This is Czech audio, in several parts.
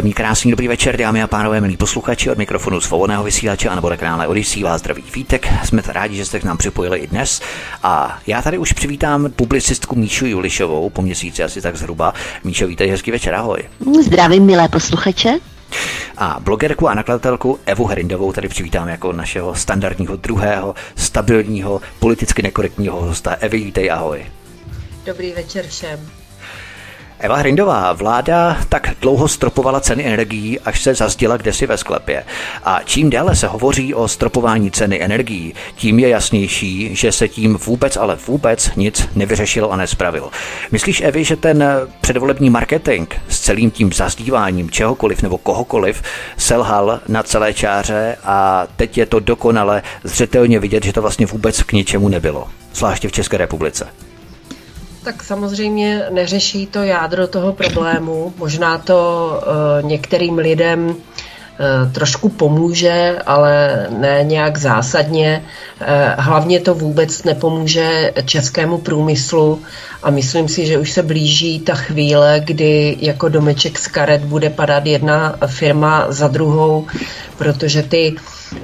Příjemný, krásný, dobrý večer, dámy a pánové, milí posluchači od mikrofonu svobodného vysílače a nebo na kanále Odisí vás zdraví Vítek. Jsme rádi, že jste k nám připojili i dnes. A já tady už přivítám publicistku Míšu Julišovou, po měsíci asi tak zhruba. Míšo, vítej, hezký večer, ahoj. Zdravím, milé posluchače. A blogerku a nakladatelku Evu Herindovou tady přivítám jako našeho standardního druhého, stabilního, politicky nekorektního hosta. Evi, vítej, ahoj. Dobrý večer všem. Eva Hrindová, vláda tak dlouho stropovala ceny energií, až se zazděla kdesi ve sklepě. A čím déle se hovoří o stropování ceny energií, tím je jasnější, že se tím vůbec, ale vůbec nic nevyřešilo a nespravilo. Myslíš, Evi, že ten předvolební marketing s celým tím zazdíváním čehokoliv nebo kohokoliv selhal na celé čáře a teď je to dokonale zřetelně vidět, že to vlastně vůbec k ničemu nebylo, zvláště v České republice? Tak samozřejmě neřeší to jádro toho problému. Možná to uh, některým lidem uh, trošku pomůže, ale ne nějak zásadně. Uh, hlavně to vůbec nepomůže českému průmyslu a myslím si, že už se blíží ta chvíle, kdy jako domeček z karet bude padat jedna firma za druhou, protože ty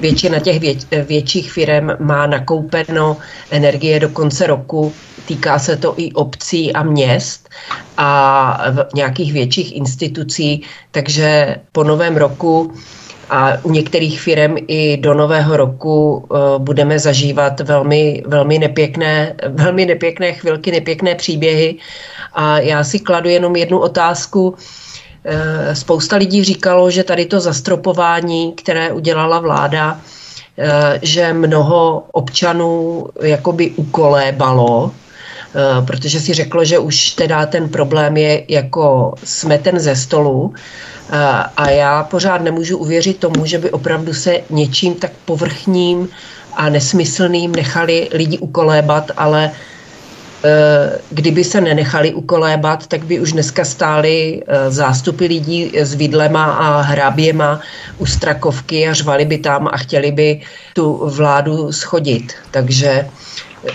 většina těch větších firm má nakoupeno energie do konce roku týká se to i obcí a měst a nějakých větších institucí, takže po novém roku a u některých firm i do nového roku uh, budeme zažívat velmi, velmi, nepěkné, velmi nepěkné chvilky, nepěkné příběhy. A já si kladu jenom jednu otázku. Uh, spousta lidí říkalo, že tady to zastropování, které udělala vláda, uh, že mnoho občanů jakoby ukolébalo, protože si řeklo, že už teda ten problém je jako smeten ze stolu eh, a já pořád nemůžu uvěřit tomu, že by opravdu se něčím tak povrchním a nesmyslným nechali lidi ukolébat, ale eh, kdyby se nenechali ukolébat, tak by už dneska stály zástupy lidí s vidlema a hraběma u Strakovky a řvali by tam a chtěli by tu vládu schodit. Takže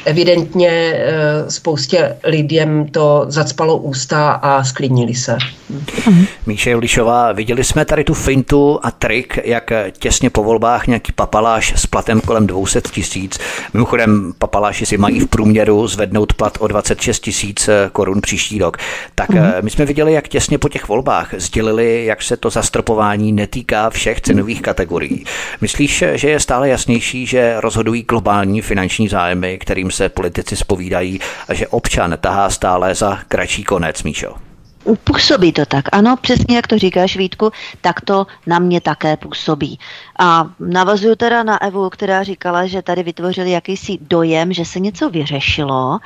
evidentně eh, spoustě lidem to zacpalo ústa a sklidnili se. Míše Julišová, viděli jsme tady tu fintu a trik, jak těsně po volbách nějaký papaláš s platem kolem 200 tisíc. Mimochodem, papaláši si mají v průměru zvednout plat o 26 tisíc korun příští rok. Tak mm. my jsme viděli, jak těsně po těch volbách sdělili, jak se to zastropování netýká všech cenových kategorií. Myslíš, že je stále jasnější, že rozhodují globální finanční zájmy, kterým se politici spovídají a že občan tahá stále za kratší konec, Míšo? Působí to tak, ano, přesně jak to říkáš Vítku, tak to na mě také působí. A navazuju teda na Evu, která říkala, že tady vytvořili jakýsi dojem, že se něco vyřešilo.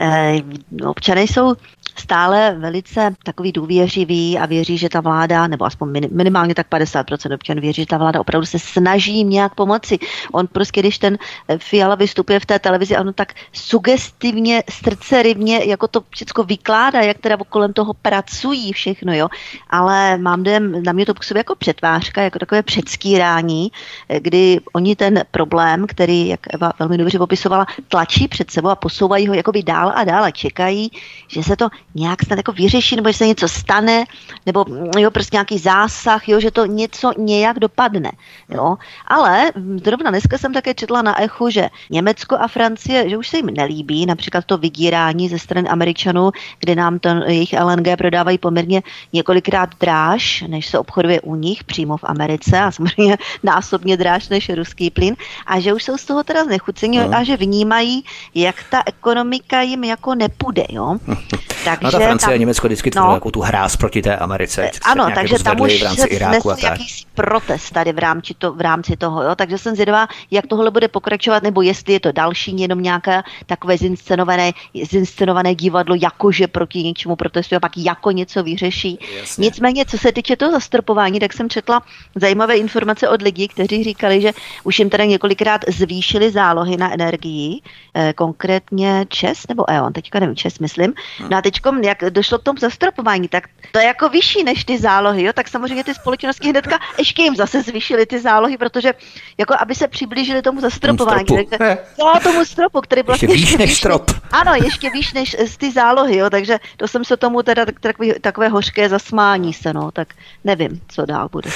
E, občané jsou stále velice takový důvěřivý a věří, že ta vláda, nebo aspoň minimálně tak 50% občanů věří, že ta vláda opravdu se snaží jim nějak pomoci. On prostě, když ten eh, Fiala vystupuje v té televizi, ono tak sugestivně, srdcerivně, jako to všechno vykládá, jak teda kolem toho pracují všechno, jo. Ale mám dojem, na mě to působí jako přetvářka, jako takové předskírání, eh, kdy oni ten problém, který, jak Eva velmi dobře popisovala, tlačí před sebou a posouvají ho jakoby dál a dál a čekají, že se to nějak snad jako vyřeší, nebo že se něco stane, nebo jo, prostě nějaký zásah, jo, že to něco nějak dopadne. Jo. Ale zrovna dneska jsem také četla na echu, že Německo a Francie, že už se jim nelíbí například to vydírání ze strany Američanů, kde nám ten jejich LNG prodávají poměrně několikrát dráž, než se obchoduje u nich přímo v Americe a samozřejmě násobně dráž než ruský plyn a že už jsou z toho teda znechuceni no. a že vnímají, jak ta ekonomika jim jako nepůjde. Jo? Takže no ta Francie tam, a Německo vždycky no, jako tu hráz proti té Americe. Ano, takže jako tam už v rámci Iráku a tak. jakýsi protest tady v rámci, to, v rámci toho, jo? takže jsem zvědavá, jak tohle bude pokračovat, nebo jestli je to další jenom nějaké takové zinscenované, zinscenované divadlo, jakože proti něčemu protestuje a pak jako něco vyřeší. Jasně. Nicméně, co se týče toho zastropování, tak jsem četla zajímavé informace od lidí, kteří říkali, že už jim teda několikrát zvýšili zálohy na energii, eh, konkrétně ČES nebo EON, teďka nevím, ČES myslím. No a teď, jak došlo k tomu zastropování, tak to je jako vyšší než ty zálohy, jo? tak samozřejmě ty společnosti hnedka ještě jim zase zvýšily ty zálohy, protože jako aby se přiblížili tomu zastropování. Takže, no, tomu stropu, který byl ještě výš než strop. Ano, ještě výš než z ty zálohy, jo? takže to jsem se tomu teda tak, takový, takové hořké zasmání se, no, tak nevím, co dál bude.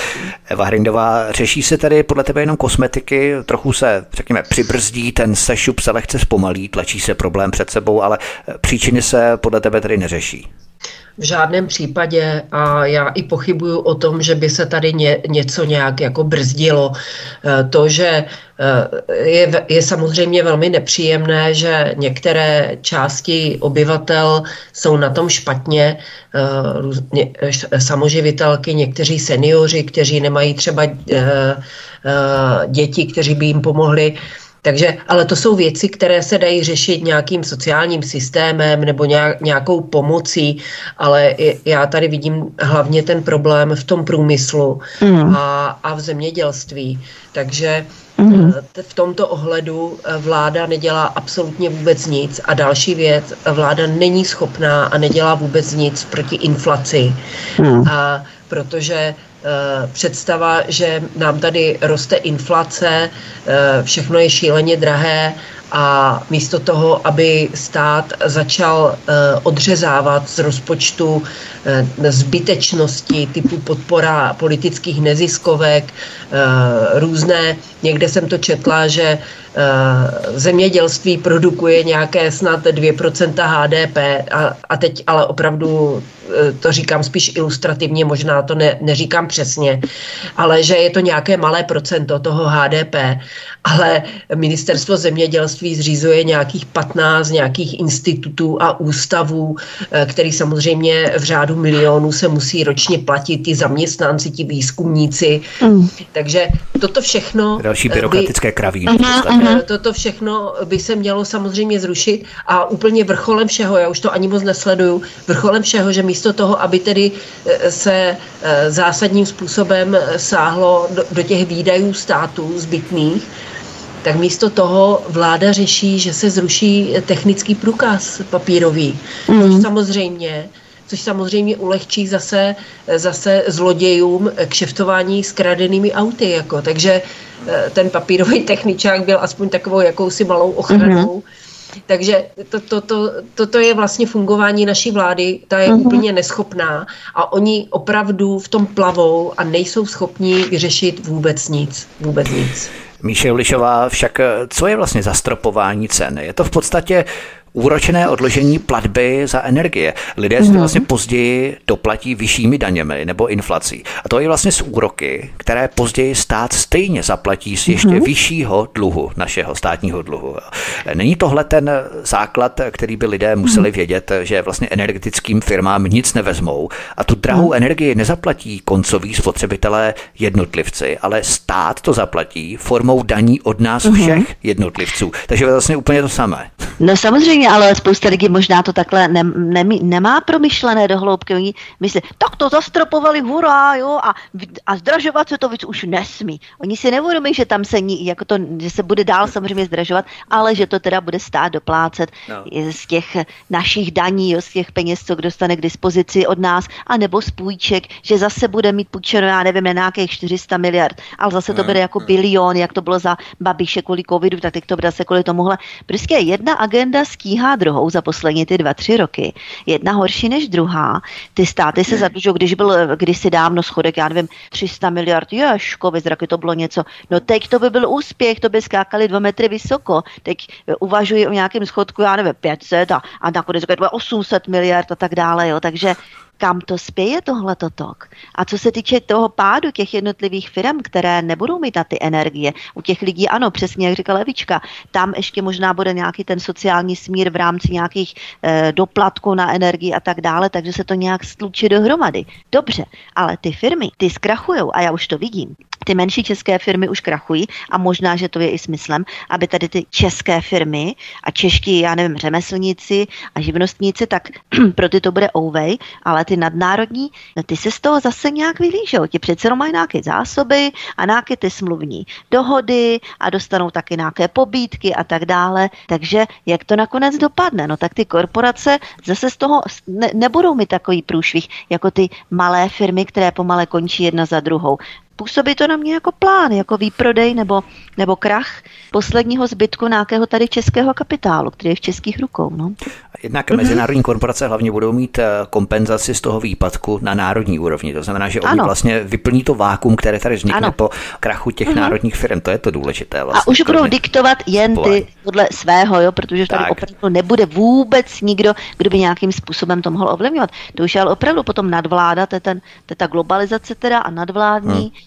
Eva Hrindová, řeší se tady podle tebe jenom kosmetiky, trochu se, řekněme, přibrzdí, ten sešup se lehce zpomalí, tlačí se problém před sebou, ale příčiny se podle tebe tady neřeší. V žádném případě a já i pochybuju o tom, že by se tady ně, něco nějak jako brzdilo. Eh, to, že eh, je, je samozřejmě velmi nepříjemné, že některé části obyvatel jsou na tom špatně, eh, samoživitelky, někteří seniori, kteří nemají třeba děti, kteří by jim pomohli takže, ale to jsou věci, které se dají řešit nějakým sociálním systémem nebo nějakou pomocí, ale já tady vidím hlavně ten problém v tom průmyslu mm. a, a v zemědělství. Takže mm. v tomto ohledu eh, vláda nedělá absolutně vůbec nic. A další věc, vláda není schopná a nedělá vůbec nic proti inflaci, mm. a, protože Eh, představa, že nám tady roste inflace, eh, všechno je šíleně drahé a místo toho, aby stát začal eh, odřezávat z rozpočtu zbytečnosti typu podpora politických neziskovek, různé, někde jsem to četla, že zemědělství produkuje nějaké snad 2% HDP a, a teď ale opravdu Eh, to říkám spíš ilustrativně, možná to ne, neříkám přesně, ale že je to nějaké malé procento toho HDP, ale ministerstvo zemědělství zřizuje nějakých 15 nějakých institutů a ústavů, eh, který samozřejmě v řádu milionů se musí ročně platit ti zaměstnanci, ti výzkumníci. Mm. Takže toto všechno... Další byrokratické kraví. Toto všechno by se mělo samozřejmě zrušit a úplně vrcholem všeho, já už to ani moc nesleduju, vrcholem všeho, že místo toho, aby tedy eh, se eh, zásadním způsobem eh, sáhlo do, do těch výdajů států zbytných, tak místo toho vláda řeší, že se zruší technický průkaz papírový. Mm. Což samozřejmě což samozřejmě ulehčí zase, zase zlodějům kšeftování s kradenými auty. Jako. Takže ten papírový techničák byl aspoň takovou jakousi malou ochranou. Mm-hmm takže to, to, to, toto je vlastně fungování naší vlády, ta je uh-huh. úplně neschopná a oni opravdu v tom plavou a nejsou schopni vyřešit vůbec nic. Vůbec nic. Míše Ulišová, však co je vlastně zastropování cen? Je to v podstatě úročené odložení platby za energie. Lidé si to mhm. vlastně později doplatí vyššími daněmi nebo inflací. A to je vlastně z úroky, které později stát stejně zaplatí z ještě mm-hmm. vyššího dluhu, našeho státního dluhu. Není tohle ten základ, který by lidé museli mhm. vědět, že vlastně energetickým firmám nic nevezmou a tu drahou mm. energii nezaplatí koncoví spotřebitelé jednotlivci, ale stát to zaplatí formou daní od nás mm-hmm. všech jednotlivců. Takže vlastně úplně to samé. No samozřejmě Samozřejmě, ale spousta lidí možná to takhle ne, ne, nemá promyšlené do hloubky. Oni myslí, tak to zastropovali, hurá, jo, a, a zdražovat se to víc už nesmí. Oni si neuvědomí, že tam se, jako to, že se bude dál samozřejmě zdražovat, ale že to teda bude stát doplácet no. z těch našich daní, jo, z těch peněz, co dostane k dispozici od nás, a nebo z půjček, že zase bude mít půjčeno, já nevím, na nějakých 400 miliard, ale zase to no, bude jako no. bilion, jak to bylo za Babiše kvůli covidu, tak teď to bude se kvůli tomuhle. Prostě jedna agenda s stíhá druhou za poslední ty dva, tři roky. Jedna horší než druhá. Ty státy se zadlužují, když byl kdysi dávno schodek, já nevím, 300 miliard, ješko, zraky to bylo něco. No teď to by byl úspěch, to by skákali dva metry vysoko. Teď uvažují o nějakém schodku, já nevím, 500 a, a nakonec to je 800 miliard a tak dále. Jo. Takže kam to spěje tohleto tok. A co se týče toho pádu těch jednotlivých firm, které nebudou mít na ty energie, u těch lidí ano, přesně jak říkala Levička, tam ještě možná bude nějaký ten sociální smír v rámci nějakých e, doplatků na energii a tak dále, takže se to nějak stlučí dohromady. Dobře, ale ty firmy, ty zkrachujou a já už to vidím ty menší české firmy už krachují a možná, že to je i smyslem, aby tady ty české firmy a čeští, já nevím, řemeslníci a živnostníci, tak pro ty to bude ouvej, ale ty nadnárodní, ty se z toho zase nějak vylížou. Ti přece mají nějaké zásoby a nějaké ty smluvní dohody a dostanou taky nějaké pobídky a tak dále. Takže jak to nakonec dopadne? No tak ty korporace zase z toho ne, nebudou mít takový průšvih jako ty malé firmy, které pomale končí jedna za druhou působí to na mě jako plán, jako výprodej nebo, nebo krach posledního zbytku nějakého tady českého kapitálu, který je v českých rukou. No. Jednak mm-hmm. mezinárodní korporace hlavně budou mít eh, kompenzaci z toho výpadku na národní úrovni. To znamená, že oni ano. vlastně vyplní to vákum, které tady vznikne ano. po krachu těch mm-hmm. národních firm. To je to důležité. Vlastně, A už budou diktovat jen ty podle svého, jo, protože tady tak. opravdu nebude vůbec nikdo, kdo by nějakým způsobem to mohl ovlivňovat. To už je ale opravdu potom nadvláda, to je, ten, to je ta globalizace teda a nadvládní hmm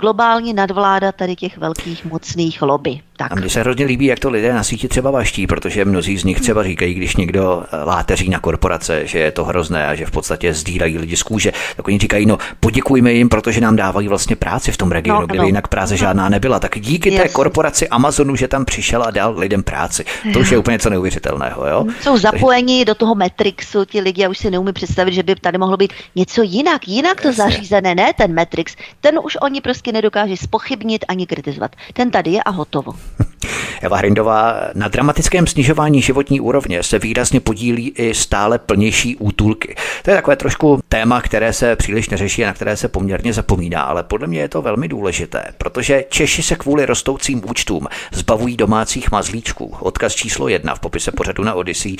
globální nadvláda tady těch velkých mocných lobby. Tak. A mně se hrozně líbí, jak to lidé na síti třeba vaští, protože mnozí z nich třeba říkají, když někdo eh, láteří na korporace, že je to hrozné a že v podstatě sdírají lidi z kůže, tak oni říkají, no poděkujme jim, protože nám dávají vlastně práci v tom regionu, no, kde no. jinak práce žádná nebyla. Tak díky Jasně. té korporaci Amazonu, že tam přišel a dal lidem práci. To už je úplně něco neuvěřitelného. Jo? Jsou zapojeni Takže... do toho Matrixu ti lidi, já už si neumím představit, že by tady mohlo být něco jinak, jinak to Jasně. zařízené, ne ten Matrix. Ten už oni prostě nedokáží spochybnit ani kritizovat. Ten tady je a hotovo. Eva Hrindová, na dramatickém snižování životní úrovně se výrazně podílí i stále plnější útulky. To je takové trošku téma, které se příliš neřeší a na které se poměrně zapomíná, ale podle mě je to velmi důležité, protože Češi se kvůli rostoucím účtům zbavují domácích mazlíčků. Odkaz číslo jedna v popise pořadu na Odyssey.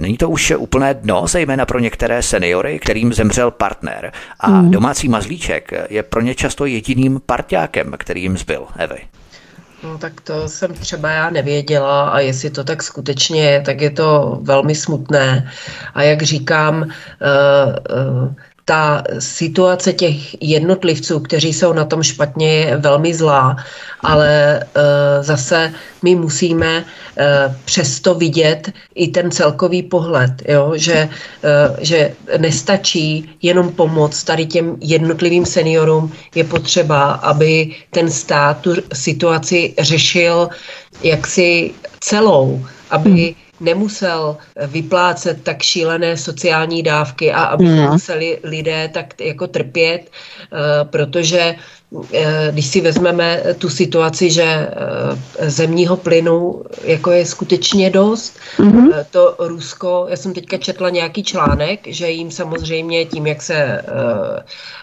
Není to už úplné dno, zejména pro některé seniory, kterým zemřel partner. A mm. domácí mazlíček je pro ně často jediným parťákem, který jim zbyl. Evy. No tak to jsem třeba já nevěděla a jestli to tak skutečně je, tak je to velmi smutné. A jak říkám, uh, uh, ta situace těch jednotlivců, kteří jsou na tom špatně, je velmi zlá, ale uh, zase my musíme uh, přesto vidět i ten celkový pohled, jo? Že, uh, že nestačí jenom pomoc tady těm jednotlivým seniorům, je potřeba, aby ten stát tu situaci řešil jaksi celou, aby hmm nemusel vyplácet tak šílené sociální dávky a aby mm. museli lidé tak jako trpět, eh, protože když si vezmeme tu situaci, že eh, zemního plynu jako je skutečně dost, mm-hmm. to Rusko, já jsem teďka četla nějaký článek, že jim samozřejmě tím, jak se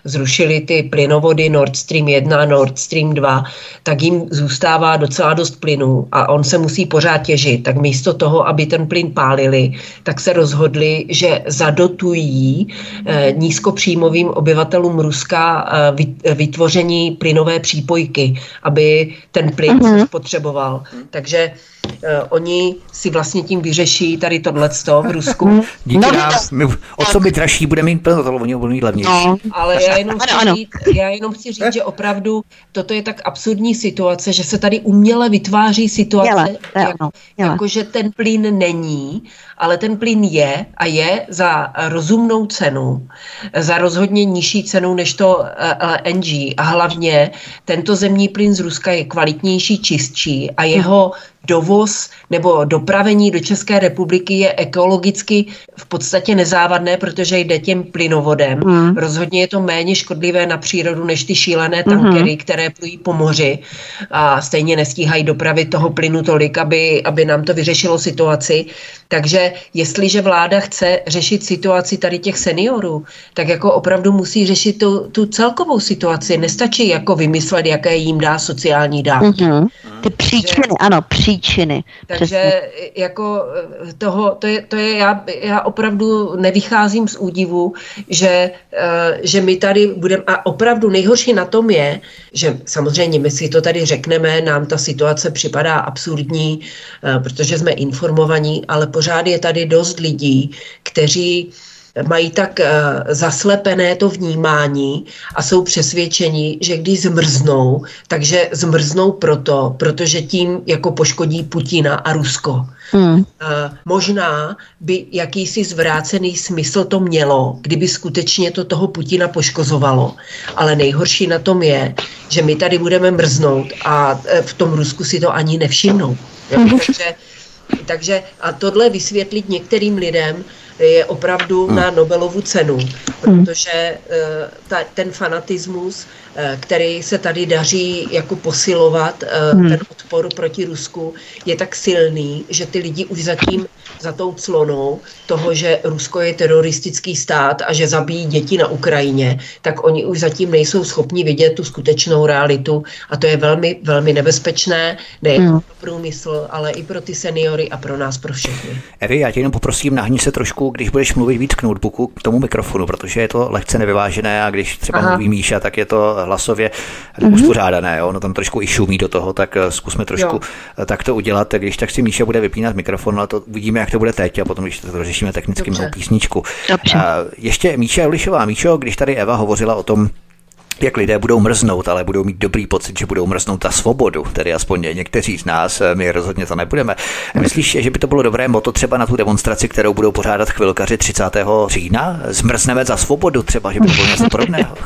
zrušily ty plynovody Nord Stream 1 Nord Stream 2, tak jim zůstává docela dost plynu a on se musí pořád těžit. Tak místo toho, aby ten plyn pálili, tak se rozhodli, že zadotují nízkopříjmovým obyvatelům Ruska vytvoření vlastní plynové přípojky, aby ten plyn uh-huh. se spotřeboval. Takže uh, oni si vlastně tím vyřeší tady tohleto v Rusku. Mhm. Díky no, nám, my, o co by dražší bude mít plyn, to oni budou mít levnější. No. Ale já jenom, chci ano, říct, já jenom chci říct, že opravdu toto je tak absurdní situace, že se tady uměle vytváří situace, jele, jako, jako že ten plyn není, ale ten plyn je a je za rozumnou cenu, za rozhodně nižší cenu než to eh, LNG a hlavně tento zemní plyn z Ruska je kvalitnější, čistší a jeho dovoz nebo dopravení do České republiky je ekologicky v podstatě nezávadné, protože jde těm plynovodem. Mm. Rozhodně je to méně škodlivé na přírodu než ty šílené mhm. tankery, mm. které plují po moři a stejně nestíhají dopravit toho plynu tolik, aby, aby nám to vyřešilo situaci. Takže jestliže vláda chce řešit situaci tady těch seniorů, tak jako opravdu musí řešit tu, tu celkovou situaci. Nestačí jako vymyslet, jaké jim dá sociální dávky. Mm-hmm. Ty příčiny, že, ano, příčiny. Takže přesně. jako eh, toho, to je, to je já, já opravdu nevycházím z údivu, že, uh, že my tady budeme, a opravdu nejhorší na tom je, že samozřejmě my si to tady řekneme, nám ta situace připadá absurdní, uh, protože jsme informovaní, ale pořád je tady dost lidí, kteří mají tak uh, zaslepené to vnímání a jsou přesvědčeni, že když zmrznou, takže zmrznou proto, protože tím jako poškodí Putina a Rusko. Hmm. Uh, možná by jakýsi zvrácený smysl to mělo, kdyby skutečně to toho Putina poškozovalo. Ale nejhorší na tom je, že my tady budeme mrznout a v tom Rusku si to ani nevšimnou. Jo? Takže, takže a tohle vysvětlit některým lidem, je opravdu hmm. na Nobelovu cenu, protože uh, ta, ten fanatismus, uh, který se tady daří jako posilovat, uh, hmm. ten odpor proti Rusku, je tak silný, že ty lidi už zatím za tou clonou toho, že Rusko je teroristický stát a že zabíjí děti na Ukrajině, tak oni už zatím nejsou schopni vidět tu skutečnou realitu a to je velmi, velmi nebezpečné, nejen hmm. pro průmysl, ale i pro ty seniory a pro nás, pro všechny. Evi, já tě jenom poprosím, nahni se trošku, když budeš mluvit víc k notebooku, k tomu mikrofonu, protože je to lehce nevyvážené a když třeba Aha. mluví Míša, tak je to hlasově mm-hmm. uspořádané, jo? no tam trošku i šumí do toho, tak eh, zkusme trošku jo. Eh, tak to udělat, když tak si Míša bude vypínat mikrofon, ale to uvidíme, jak to bude teď a potom, když to řešíme technicky Dobře. písničku. Dobře. A ještě Míša Julišová. Míšo, když tady Eva hovořila o tom, jak lidé budou mrznout, ale budou mít dobrý pocit, že budou mrznout ta svobodu, tedy aspoň někteří z nás, my rozhodně to nebudeme. Myslíš, že by to bylo dobré moto třeba na tu demonstraci, kterou budou pořádat chvilkaři 30. října? Zmrzneme za svobodu třeba, že by to bylo něco podobného?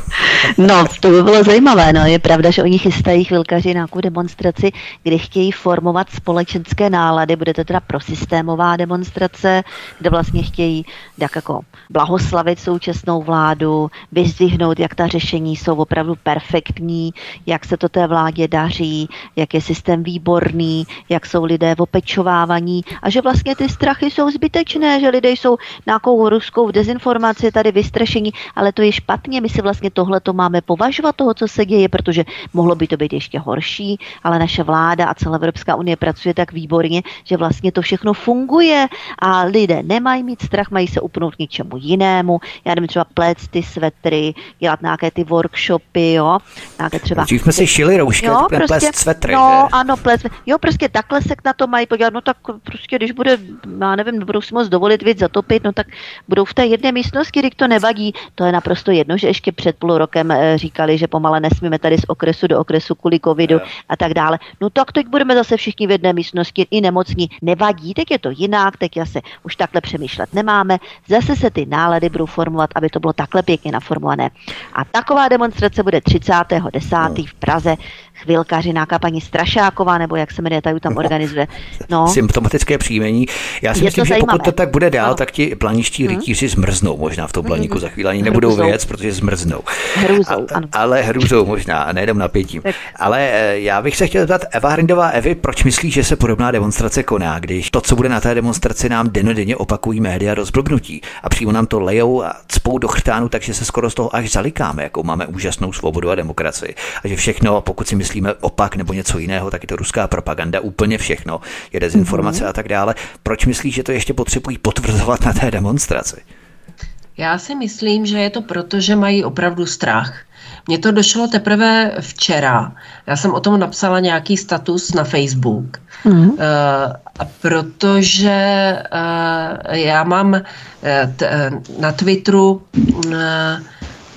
No, to by bylo zajímavé. No. Je pravda, že oni chystají chvilkaři nějakou demonstraci, kde chtějí formovat společenské nálady. Bude to teda prosystémová demonstrace, kde vlastně chtějí tak jako blahoslavit současnou vládu, vyzdvihnout, jak ta řešení jsou opravdu perfektní, jak se to té vládě daří, jak je systém výborný, jak jsou lidé opečovávaní a že vlastně ty strachy jsou zbytečné, že lidé jsou nějakou ruskou dezinformaci tady vystrašení, ale to je špatně, my si vlastně tohle to máme považovat toho, co se děje, protože mohlo by to být ještě horší, ale naše vláda a celá Evropská unie pracuje tak výborně, že vlastně to všechno funguje a lidé nemají mít strach, mají se upnout k něčemu jinému, já nevím, třeba plést ty svetry, dělat nějaké ty workshopy, workshopy, jo. Nějaké třeba... Dřív jsme si šili roušky, jo, prostě, plést svetry. No, že? ano, plést, jo, prostě takhle se na to mají podívat, no tak prostě, když bude, já nevím, budou si moc dovolit víc zatopit, no tak budou v té jedné místnosti, když to nevadí, to je naprosto jedno, že ještě před půl rokem eh, říkali, že pomale nesmíme tady z okresu do okresu kvůli covidu jo. a tak dále. No tak teď budeme zase všichni v jedné místnosti, i nemocní. Nevadí, teď je to jinak, teď zase už takhle přemýšlet nemáme. Zase se ty nálady budou formovat, aby to bylo takhle pěkně naformované. A taková demonstrace bude 30.10. No. v Praze chvilkařináka paní Strašáková, nebo jak se jmenuje, tady tam organizuje. No. Symptomatické příjmení. Já si je myslím, že zajímavé. pokud to tak bude dál, no. tak ti planiští hmm. rytíři zmrznou možná v tom planíku hmm. za chvíli. Ani nebudou hrůzou. věc, protože zmrznou. Hrůzou, ano. Ale hrůzou možná, a nejenom napětím. Tak. Ale eh, já bych se chtěl zeptat, Eva Hrindová, Evi, proč myslíš, že se podobná demonstrace koná, když to, co bude na té demonstraci, nám denodenně opakují média do zblbnutí a přímo nám to lejou a cpou do chrtánu, takže se skoro z toho až zalikáme, jakou máme úžasnou svobodu a demokracii. A že všechno, pokud si myslíme opak nebo něco jiného, tak je to ruská propaganda, úplně všechno, je dezinformace mm-hmm. a tak dále. Proč myslíš, že to ještě potřebují potvrzovat na té demonstraci? Já si myslím, že je to proto, že mají opravdu strach. Mně to došlo teprve včera. Já jsem o tom napsala nějaký status na Facebook, mm. uh, protože uh, já mám uh, t, na Twitteru uh,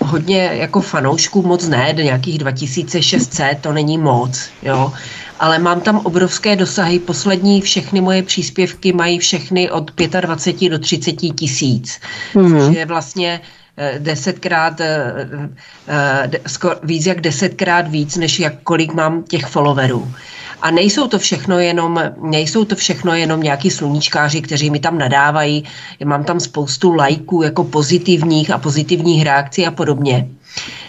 hodně jako fanoušků, moc ne, nějakých 2600, to není moc, jo. Ale mám tam obrovské dosahy. Poslední všechny moje příspěvky mají všechny od 25 do 30 tisíc. Mm-hmm. Což je vlastně eh, desetkrát, eh, eh, víc jak desetkrát víc, než jak kolik mám těch followerů. A nejsou to všechno jenom, nejsou to všechno jenom nějaký sluníčkáři, kteří mi tam nadávají. Já mám tam spoustu lajků jako pozitivních a pozitivních reakcí a podobně.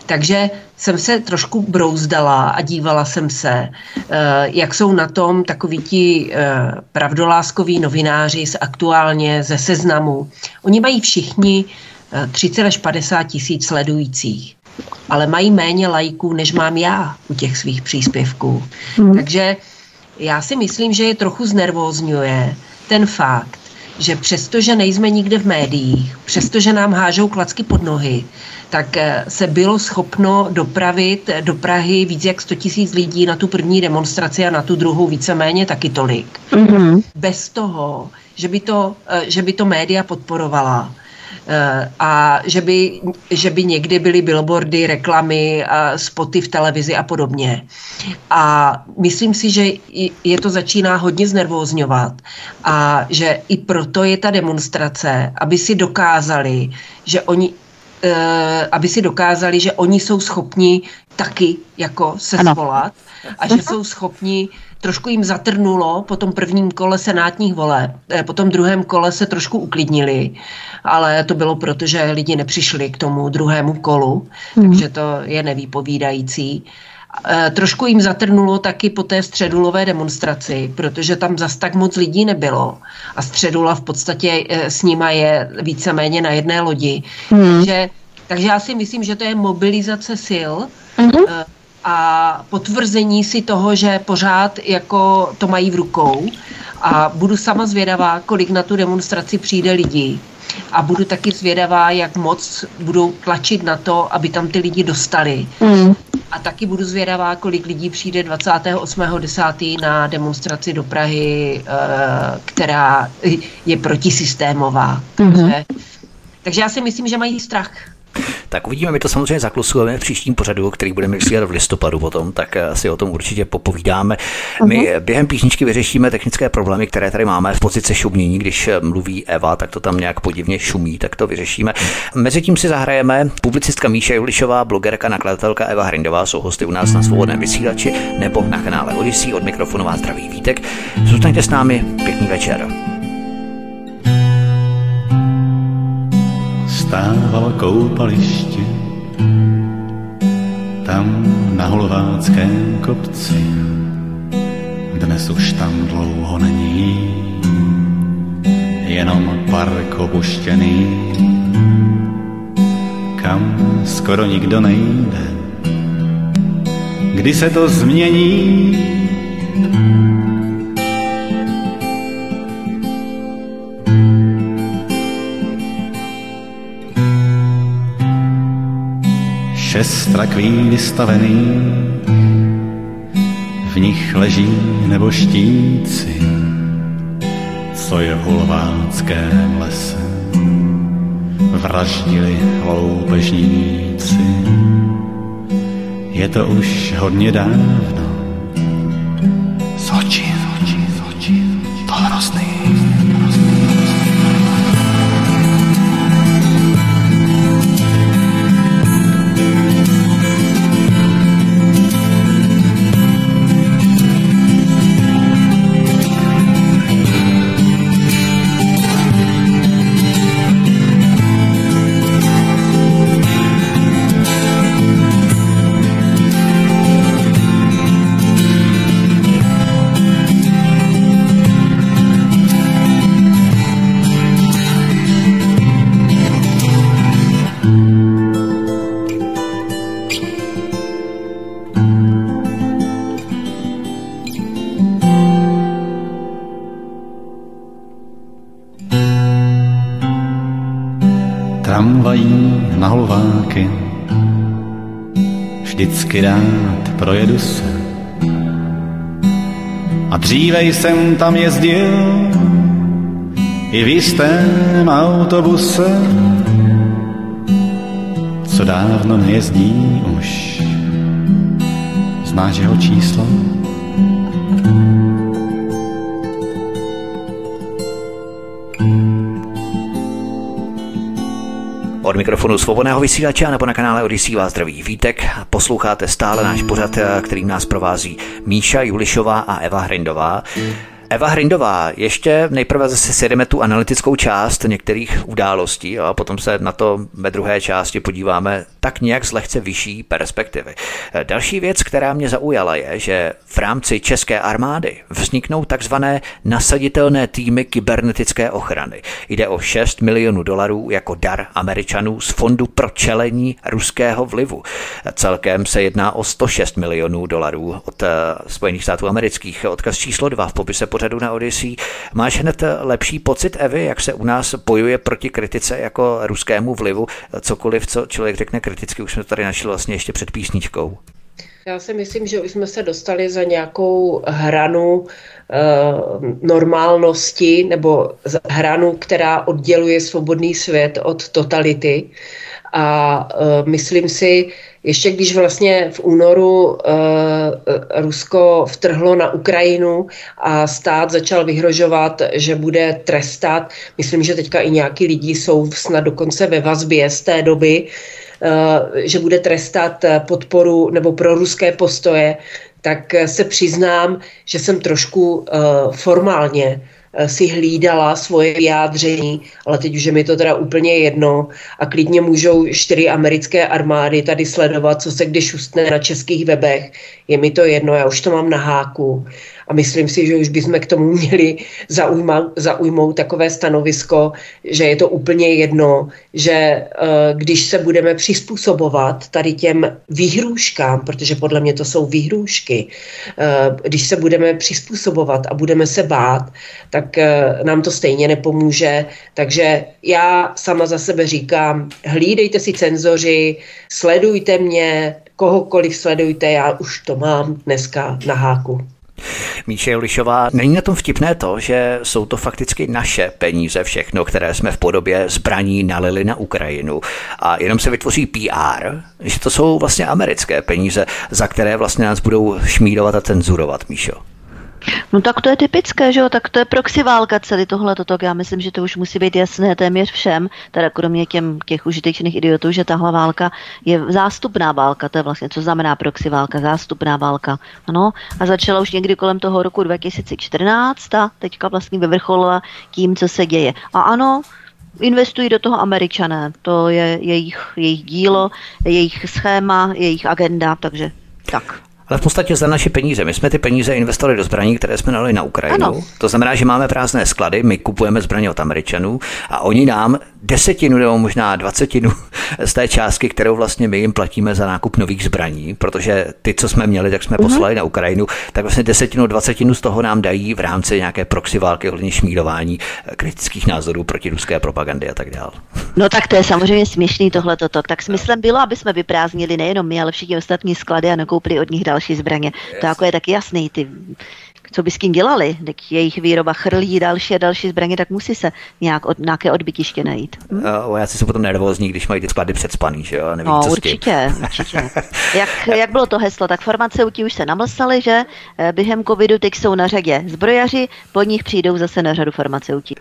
Takže jsem se trošku brouzdala a dívala jsem se, eh, jak jsou na tom takoví ti eh, pravdoláskoví novináři z aktuálně ze seznamu. Oni mají všichni 30 eh, až 50 tisíc sledujících ale mají méně lajků, než mám já u těch svých příspěvků. Hmm. Takže já si myslím, že je trochu znervózňuje ten fakt, že přestože nejsme nikde v médiích, přestože nám hážou klacky pod nohy, tak eh, se bylo schopno dopravit do Prahy víc jak 100 tisíc lidí na tu první demonstraci a na tu druhou víceméně taky tolik. Mm-hmm. Bez toho, že by to, eh, že by to média podporovala a že by, že by někdy byly billboardy, reklamy, spoty v televizi a podobně. A myslím si, že je to začíná hodně znervózňovat a že i proto je ta demonstrace, aby si dokázali, že oni eh, aby si dokázali, že oni jsou schopni taky jako se ano. svolat a že jsou schopni trošku jim zatrnulo po tom prvním kole senátních voleb. Eh, po tom druhém kole se trošku uklidnili, ale to bylo proto, že lidi nepřišli k tomu druhému kolu, hmm. takže to je nevýpovídající. E, trošku jim zatrnulo taky po té středulové demonstraci, protože tam zas tak moc lidí nebylo a středula v podstatě e, s nima je víceméně na jedné lodi. Hmm. Takže, takže já si myslím, že to je mobilizace sil, hmm. A potvrzení si toho, že pořád jako to mají v rukou a budu sama zvědavá, kolik na tu demonstraci přijde lidí a budu taky zvědavá, jak moc budou tlačit na to, aby tam ty lidi dostali. Mm. A taky budu zvědavá, kolik lidí přijde 28.10. na demonstraci do Prahy, eh, která je protisystémová. Mm-hmm. Takže, takže já si myslím, že mají strach. Tak uvidíme, my to samozřejmě zaklusujeme v příštím pořadu, který budeme vysílat v listopadu potom, tak si o tom určitě popovídáme. My mhm. během písničky vyřešíme technické problémy, které tady máme v pozici šumění, když eh, mluví Eva, tak to tam nějak podivně šumí, tak to vyřešíme. Mezitím si zahrajeme publicistka Míša Julišová, blogerka, nakladatelka Eva Hrindová, jsou hosty u nás na svobodném vysílači nebo na kanále Odyssey od mikrofonu vás zdraví Vítek. Zůstaňte s námi, pěkný večer. Stávalo koupaliště. Tam na holováckém kopci, dnes už tam dlouho není, jenom park opuštěný, kam skoro nikdo nejde. Kdy se to změní, šest rakví vystavený, v nich leží neboštíci, co je v hulváckém lese. Vraždili loupežníci, je to už hodně dávno. Vždycky rád projedu se. A dříve jsem tam jezdil i v jistém autobuse, co dávno nejezdí už. Znáš jeho číslo? Od mikrofonu svobodného vysílače nebo na kanále Odisí vás zdraví Vítek. Posloucháte stále náš pořad, kterým nás provází Míša Julišová a Eva Hrindová. Eva Hrindová, ještě nejprve zase sjedeme tu analytickou část některých událostí a potom se na to ve druhé části podíváme tak nějak z lehce vyšší perspektivy. Další věc, která mě zaujala, je, že v rámci české armády vzniknou takzvané nasaditelné týmy kybernetické ochrany. Jde o 6 milionů dolarů jako dar Američanů z Fondu pro čelení ruského vlivu. Celkem se jedná o 106 milionů dolarů od eh, Spojených států amerických. Odkaz číslo 2 v popise pořadu na Odyssey. Máš hned lepší pocit, Evy, jak se u nás bojuje proti kritice jako ruskému vlivu? Cokoliv, co člověk řekne kriticky, už jsme to tady našli vlastně ještě před písničkou. Já si myslím, že už jsme se dostali za nějakou hranu e, normálnosti nebo hranu, která odděluje svobodný svět od totality. A e, myslím si, ještě když vlastně v únoru uh, Rusko vtrhlo na Ukrajinu a stát začal vyhrožovat, že bude trestat, myslím, že teďka i nějaký lidi jsou snad dokonce ve vazbě z té doby, uh, že bude trestat podporu nebo pro ruské postoje, tak se přiznám, že jsem trošku formálně Eh, si hlídala svoje vyjádření, ale teď už je mi to teda úplně jedno a klidně můžou čtyři americké armády tady sledovat, co se když ustne na českých webech. Je mi to jedno, já už to mám na háku a myslím si, že už bychom k tomu měli zaujma, zaujmout takové stanovisko, že je to úplně jedno, že eh, když se budeme přizpůsobovat tady těm výhrůžkám, protože podle mě to jsou výhrůžky, eh, když se budeme přizpůsobovat a budeme se bát, tak eh, nám to stejně nepomůže. Takže já sama za sebe říkám, hlídejte si cenzoři, sledujte mě, kohokoliv sledujte, já už to mám dneska na háku. Míše Julišová, není na tom vtipné to, že jsou to fakticky naše peníze všechno, které jsme v podobě zbraní nalili na Ukrajinu a jenom se vytvoří PR, že to jsou vlastně americké peníze, za které vlastně nás budou šmírovat a cenzurovat, Míšo. No tak to je typické, že jo, tak to je proxy válka celý tohle toto. Já myslím, že to už musí být jasné téměř všem, teda kromě těm, těch užitečných idiotů, že tahle válka je zástupná válka, to je vlastně, co znamená proxy válka, zástupná válka. Ano, a začala už někdy kolem toho roku 2014 a teďka vlastně vyvrcholila tím, co se děje. A ano, investují do toho američané, to je jejich, jejich dílo, jejich schéma, jejich agenda, takže tak. Ale v podstatě za naše peníze. My jsme ty peníze investovali do zbraní, které jsme dali na Ukrajinu. Ano. To znamená, že máme prázdné sklady, my kupujeme zbraně od Američanů a oni nám desetinu nebo možná dvacetinu z té částky, kterou vlastně my jim platíme za nákup nových zbraní, protože ty, co jsme měli, tak jsme uh-huh. poslali na Ukrajinu, tak vlastně desetinu, dvacetinu z toho nám dají v rámci nějaké proxy války ohledně šmírování eh, kritických názorů proti ruské propagandy a tak dále. No tak to je samozřejmě směšný tohle. Tak smyslem bylo, aby jsme vyprázdnili nejenom my, ale všichni ostatní sklady a nakoupili od nich další zbraně. Yes. To jako je taky jasný. Ty co by s tím dělali, tak jejich výroba chrlí další a další zbraně, tak musí se nějak od, nějaké odbytiště najít. Hm? Uh, já si potom nervózní, když mají ty sklady předspaný, že jo? Nevím, no, co určitě, určitě. jak, jak bylo to heslo, tak farmaceuti už se namlsali, že eh, během covidu teď jsou na řadě zbrojaři, po nich přijdou zase na řadu farmaceuti.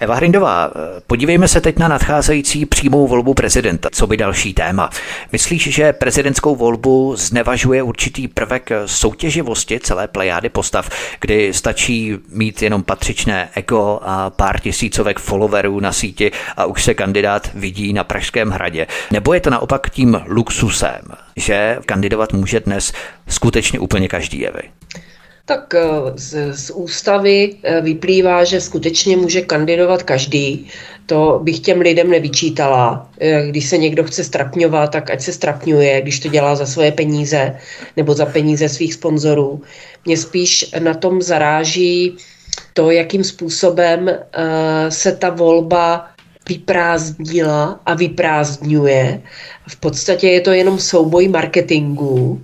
Eva Hrindová, eh, podívejme se teď na nadcházející přímou volbu prezidenta. Co by další téma? Myslíš, že prezidentskou volbu znevažuje určitý prvek soutěživosti celé plejády postav, kdy stačí mít jenom patřičné ego a pár tisícovek followerů na síti a už se kandidát vidí na Pražském hradě. Nebo je to naopak tím luxusem, že kandidovat může dnes skutečně úplně každý jevy? Tak eh, z, z ústavy eh, vyplývá, že skutečně může kandidovat každý. To bych těm lidem nevyčítala. Eh, když se někdo chce strapňovat, tak ať se strapňuje, když to dělá za svoje peníze nebo za peníze svých sponzorů. Mě spíš na tom zaráží to, jakým způsobem se ta volba vyprázdnila a vyprázdňuje. V podstatě je to jenom souboj marketingu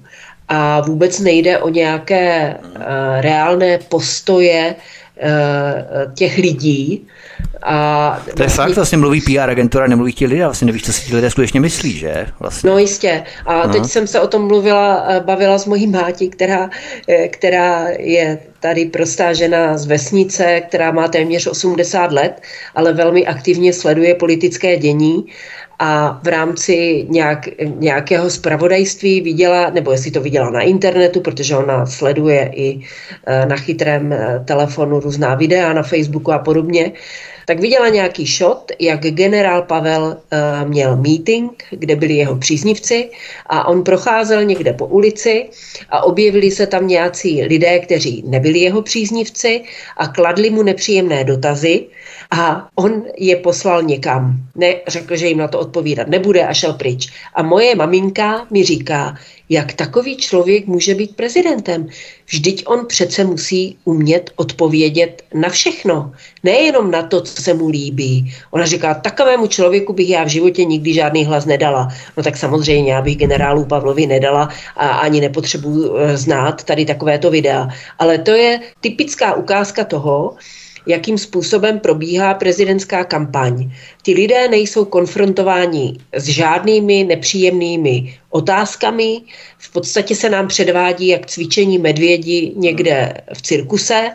a vůbec nejde o nějaké uh, reálné postoje uh, těch lidí. A to je vlastně, fakt, vlastně mluví PR agentura, nemluví ti lidé, vlastně nevíš, co si ti lidé skutečně myslí, že? Vlastně. No jistě. A Aha. teď jsem se o tom mluvila, eh, bavila s mojí mátí, která, která je tady prostá žena z vesnice, která má téměř 80 let, ale velmi aktivně sleduje politické dění a v rámci nějak, nějakého zpravodajství viděla, nebo jestli to viděla na internetu, protože ona sleduje i eh, na chytrém eh, telefonu různá videa na Facebooku a podobně, tak viděla nějaký shot, jak generál Pavel uh, měl meeting, kde byli jeho příznivci a on procházel někde po ulici a objevili se tam nějací lidé, kteří nebyli jeho příznivci a kladli mu nepříjemné dotazy a on je poslal někam. Ne, řekl, že jim na to odpovídat nebude a šel pryč. A moje maminka mi říká, jak takový člověk může být prezidentem. Vždyť on přece musí umět odpovědět na všechno, nejenom na to, co se mu líbí. Ona říká, takovému člověku bych já v životě nikdy žádný hlas nedala. No tak samozřejmě, já bych generálu Pavlovi nedala a ani nepotřebuji eh, znát tady takovéto videa. Ale to je typická ukázka toho, jakým způsobem probíhá prezidentská kampaň. Ti lidé nejsou konfrontováni s žádnými nepříjemnými otázkami. V podstatě se nám předvádí jak cvičení medvědi někde v cirkuse.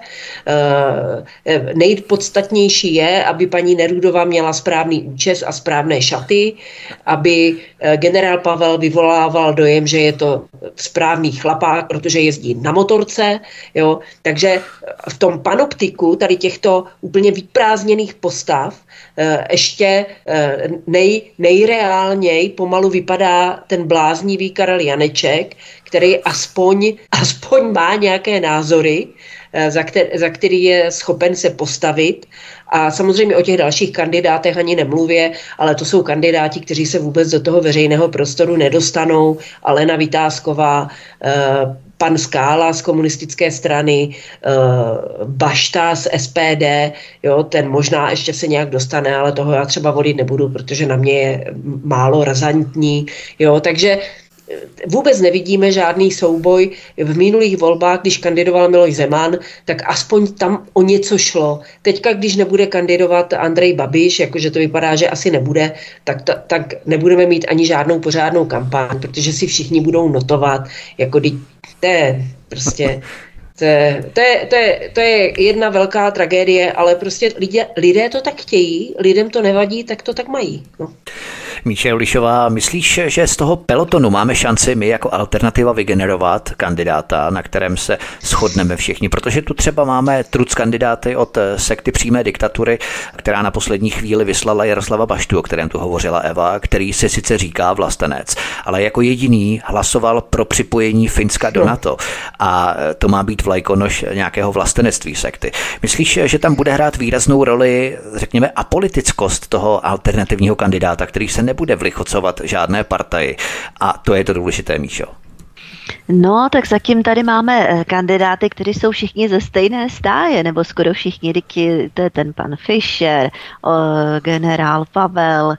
Eh, nejpodstatnější je, aby paní Nerudová měla správný účes a správné šaty, aby eh, generál Pavel vyvolával dojem, že je to správný chlapák, protože jezdí na motorce. Jo? Takže v tom panoptiku tady těchto úplně vyprázdněných postav Eh, ještě eh, nej, nejreálněji pomalu vypadá ten bláznivý Karel Janeček, který aspoň, aspoň má nějaké názory, eh, za, který, za který je schopen se postavit. A samozřejmě o těch dalších kandidátech ani nemluvě, ale to jsou kandidáti, kteří se vůbec do toho veřejného prostoru nedostanou. Alena Vytázková, pan Skála z komunistické strany, eh, Bašta z SPD, jo, ten možná ještě se nějak dostane, ale toho já třeba volit nebudu, protože na mě je málo razantní, jo, takže vůbec nevidíme žádný souboj. V minulých volbách, když kandidoval Miloš Zeman, tak aspoň tam o něco šlo. Teďka, když nebude kandidovat Andrej Babiš, jakože to vypadá, že asi nebude, tak, ta, tak nebudeme mít ani žádnou pořádnou kampaň, protože si všichni budou notovat, jako to je prostě to je, to, je, to, je, to je jedna velká tragédie, ale prostě lidé, lidé to tak chtějí, lidem to nevadí, tak to tak mají. No. Míše Ulišová, myslíš, že z toho pelotonu máme šanci my jako alternativa vygenerovat kandidáta, na kterém se shodneme všichni? Protože tu třeba máme truc kandidáty od sekty přímé diktatury, která na poslední chvíli vyslala Jaroslava Baštu, o kterém tu hovořila Eva, který se sice říká vlastenec, ale jako jediný hlasoval pro připojení Finska do NATO. A to má být vlajkonož nějakého vlastenectví sekty. Myslíš, že tam bude hrát výraznou roli, řekněme, apolitickost toho alternativního kandidáta, který se nebude vlichocovat žádné partaji. A to je to důležité, Míšo. No, tak zatím tady máme eh, kandidáty, kteří jsou všichni ze stejné stáje, nebo skoro všichni, to je ten pan Fischer, generál Pavel,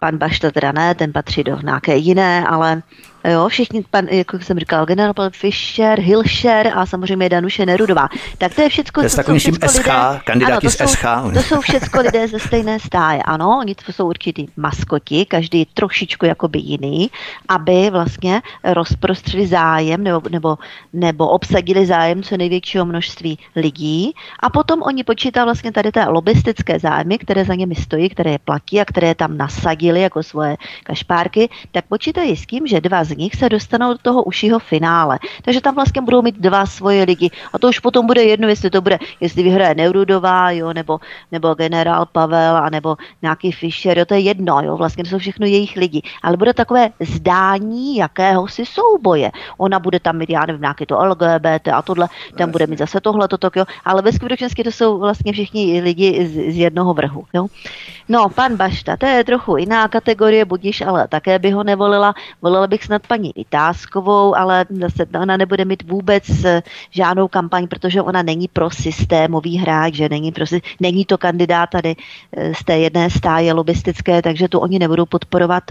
pan Bašta teda ne, ten patří do nějaké jiné, ale Jo, všichni, pan, jako jsem říkal, generál Fischer, Hilšer a samozřejmě Danuše Nerudová. Tak to je všechno. To, to všechno SH, lidé, kandidáti ano, to z SH. Jsou, to jsou všechno lidé ze stejné stáje, ano, oni to jsou určitý maskoti, každý trošičku jakoby jiný, aby vlastně rozprostřili zájem nebo, nebo, nebo obsadili zájem co největšího množství lidí a potom oni počítají vlastně tady té lobistické zájmy, které za nimi stojí, které je platí a které tam nasadili jako svoje kašpárky, tak počítají s tím, že dva z nich se dostanou do toho užšího finále. Takže tam vlastně budou mít dva svoje lidi. A to už potom bude jedno, jestli to bude, jestli vyhraje Neurudová, jo, nebo, nebo generál Pavel, a nebo nějaký Fischer, jo, to je jedno, jo, vlastně to jsou všechno jejich lidi. Ale bude takové zdání jakéhosi souboje. Ona bude tam mít, já nevím, nějaké to LGBT a tohle, tam bude mít zase tohle, to, to, jo. Ale ve skutečnosti to jsou vlastně všichni lidi z, z jednoho vrhu, jo. No, pan Bašta, to je trochu jiná kategorie, budíš, ale také by ho nevolila. Volila bych snad paní Vytázkovou, ale zase ona nebude mít vůbec eh, žádnou kampaň, protože ona není pro systémový hráč, že není, pro, není to kandidát tady eh, z té jedné stáje lobistické, takže tu oni nebudou podporovat.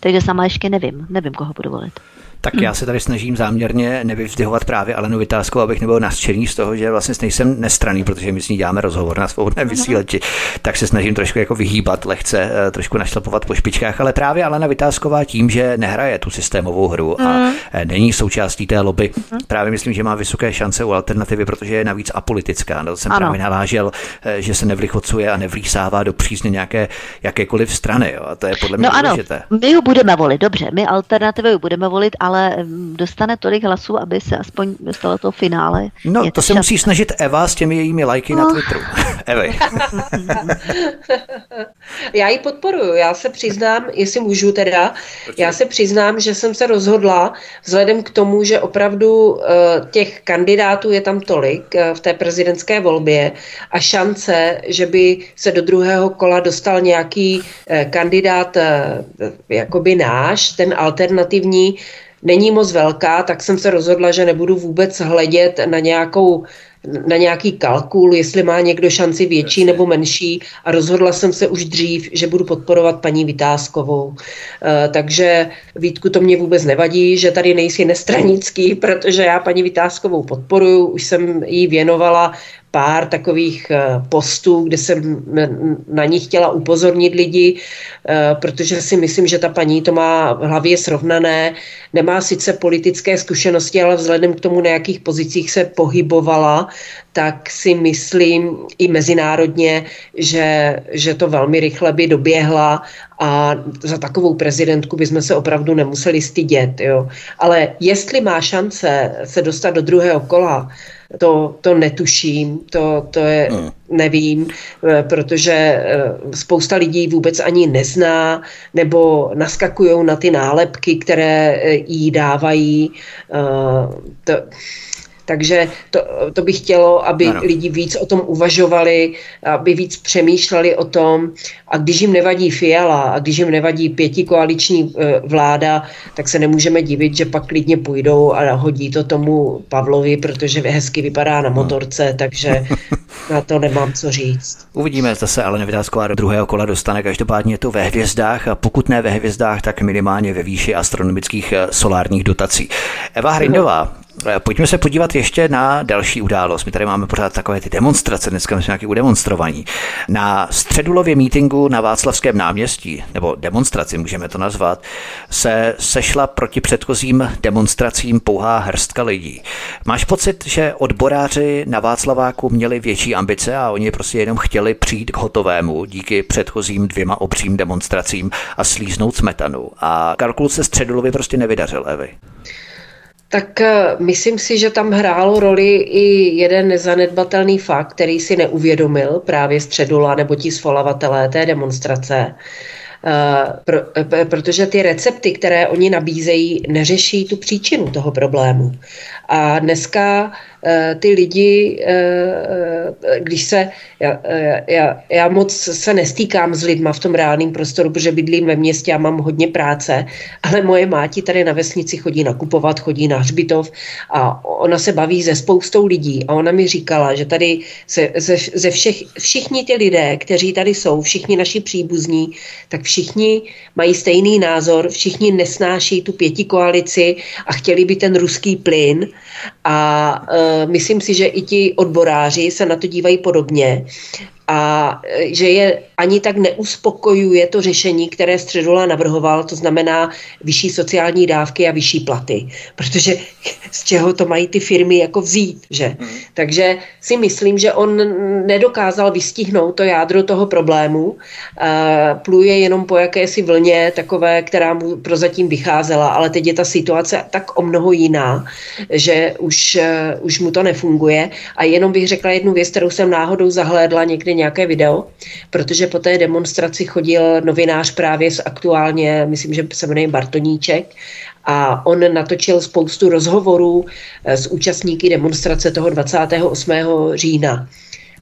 Takže sama ještě nevím, nevím, koho budu volit. Tak já se tady snažím záměrně nevyvzdyhovat právě Alenu Vytázku, abych nebyl nařčený z toho, že vlastně nejsem nestraný, protože my s ní děláme rozhovor na svobodném vysílači, tak se snažím trošku jako vyhýbat lehce, eh, trošku našlapovat po špičkách, ale právě Alena Vytázková tím, že nehraje tu systémovou hru a mm. eh, není součástí té lobby, mm. právě myslím, že má vysoké šance u alternativy, protože je navíc apolitická. No, jsem ano. právě navážel, eh, že se nevlichocuje a nevlísává do přízně nějaké jakékoliv strany. Jo. A to je podle mě no důležité. Ano, my ho budeme volit, dobře, my alternativu budeme volit, ale ale mm, dostane tolik hlasů, aby se aspoň dostalo to finále. No, Je to, to se musí snažit Eva s těmi jejími lajky no. na Twitteru. Evy. já ji podporuju, já se přiznám, jestli můžu teda, já se přiznám, že jsem se rozhodla, vzhledem k tomu, že opravdu uh, těch kandidátů je tam tolik uh, v té prezidentské volbě a šance, že by se do druhého kola dostal nějaký kandidát jakoby náš, ten alternativní, není moc velká, tak jsem se rozhodla, že nebudu vůbec hledět na nějakou na nějaký kalkul, jestli má někdo šanci větší nebo menší a rozhodla jsem se už dřív, že budu podporovat paní Vytázkovou. E, takže Vítku to mě vůbec nevadí, že tady nejsi nestranický, protože já paní Vytázkovou podporuju, už jsem jí věnovala pár takových eh, postů, kde jsem na ní chtěla upozornit lidi, eh, protože si myslím, že ta paní to má v hlavě srovnané, nemá sice politické zkušenosti, ale vzhledem k tomu, na jakých pozicích se pohybovala, tak si myslím i mezinárodně, že, že to velmi rychle by doběhla a za takovou prezidentku bychom se opravdu nemuseli stydět. Jo. Ale jestli má šance se dostat do druhého kola, to, to netuším, to, to je, hmm. nevím, eh, protože eh, spousta lidí vůbec ani nezná, nebo naskakují na ty nálepky, které eh, jí dávají. To, takže to, to bych chtělo, aby ano. lidi víc o tom uvažovali, aby víc přemýšleli o tom. A když jim nevadí Fiala a když jim nevadí pěti koaliční e, vláda, tak se nemůžeme divit, že pak klidně půjdou a hodí to tomu Pavlovi, protože hezky vypadá na motorce, takže na to nemám co říct. Uvidíme, zase ale Vytázková do druhého kola dostane. Každopádně je to ve hvězdách a pokud ne ve hvězdách, tak minimálně ve výši astronomických e, solárních dotací. Eva Hrindová, Eh, pojďme se podívat ještě na další událost. My tady máme pořád takové ty demonstrace, dneska jsme nějaký udemonstrovaní. Na středulově mítingu na Václavském náměstí, nebo demonstraci můžeme to nazvat, se sešla proti předchozím demonstracím pouhá hrstka lidí. Máš pocit, že odboráři na Václaváku měli větší ambice a oni prostě jenom chtěli přijít k hotovému díky předchozím dvěma obřím demonstracím a slíznout smetanu. A kalkul se středulově prostě nevydařil, Evy. Tak eh, myslím si, že tam hrálo roli i jeden nezanedbatelný fakt, který si neuvědomil právě středula nebo ti svolavatelé té demonstrace. Uh, pro, uh, protože ty recepty, které oni nabízejí, neřeší tu příčinu toho problému. A dneska Eh, ty lidi, eh, eh, když se, já, já, já moc se nestýkám s lidma v tom reálném prostoru, protože bydlím ve městě a mám hodně práce, ale moje máti tady na vesnici chodí nakupovat, chodí na hřbitov a ona se baví ze spoustou lidí a ona mi říkala, že tady se, ze, ze všech, všichni ty lidé, kteří tady jsou, všichni naši příbuzní, tak všichni mají stejný názor, všichni nesnáší tu pěti koalici a chtěli by ten ruský plyn a myslím si, že i ti odboráři se na to dívají podobně a e, že je ani tak neuspokojuje to řešení, které Středula navrhoval, to znamená vyšší sociální dávky a vyšší platy, protože z čeho to mají ty firmy jako vzít, že? Hmm. Takže si myslím, že on nedokázal vystihnout to jádro toho problému, pluje jenom po jakési vlně takové, která mu prozatím vycházela, ale teď je ta situace tak o mnoho jiná, že už, e, už mu to nefunguje a jenom bych řekla jednu věc, kterou jsem náhodou zahlédla někdy nějaké video, protože po té demonstraci chodil novinář právě z aktuálně, myslím, že se jmenuje Bartoníček, a on natočil spoustu rozhovorů eh, s účastníky demonstrace toho 28. října.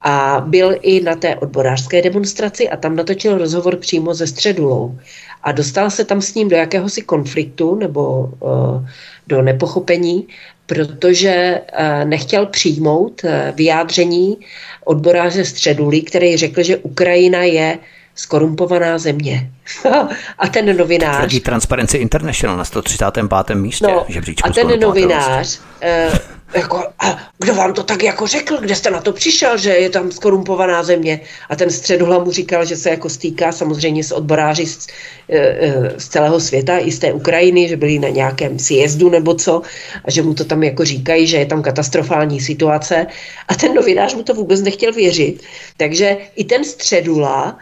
A byl i na té odborářské demonstraci a tam natočil rozhovor přímo ze Středulou. A dostal se tam s ním do jakéhosi konfliktu nebo uh, do nepochopení, protože uh, nechtěl přijmout uh, vyjádření odboráře Středuli, který řekl, že Ukrajina je skorumpovaná země. a ten novinář... Tvrdí Transparency International na 135. místě no, A ten novinář jako, a kdo vám to tak jako řekl, kde jste na to přišel, že je tam skorumpovaná země. A ten středuhla mu říkal, že se jako stýká samozřejmě s odboráři z, e, e, z celého světa, i z té Ukrajiny, že byli na nějakém sjezdu nebo co, a že mu to tam jako říkají, že je tam katastrofální situace. A ten novinář mu to vůbec nechtěl věřit. Takže i ten středula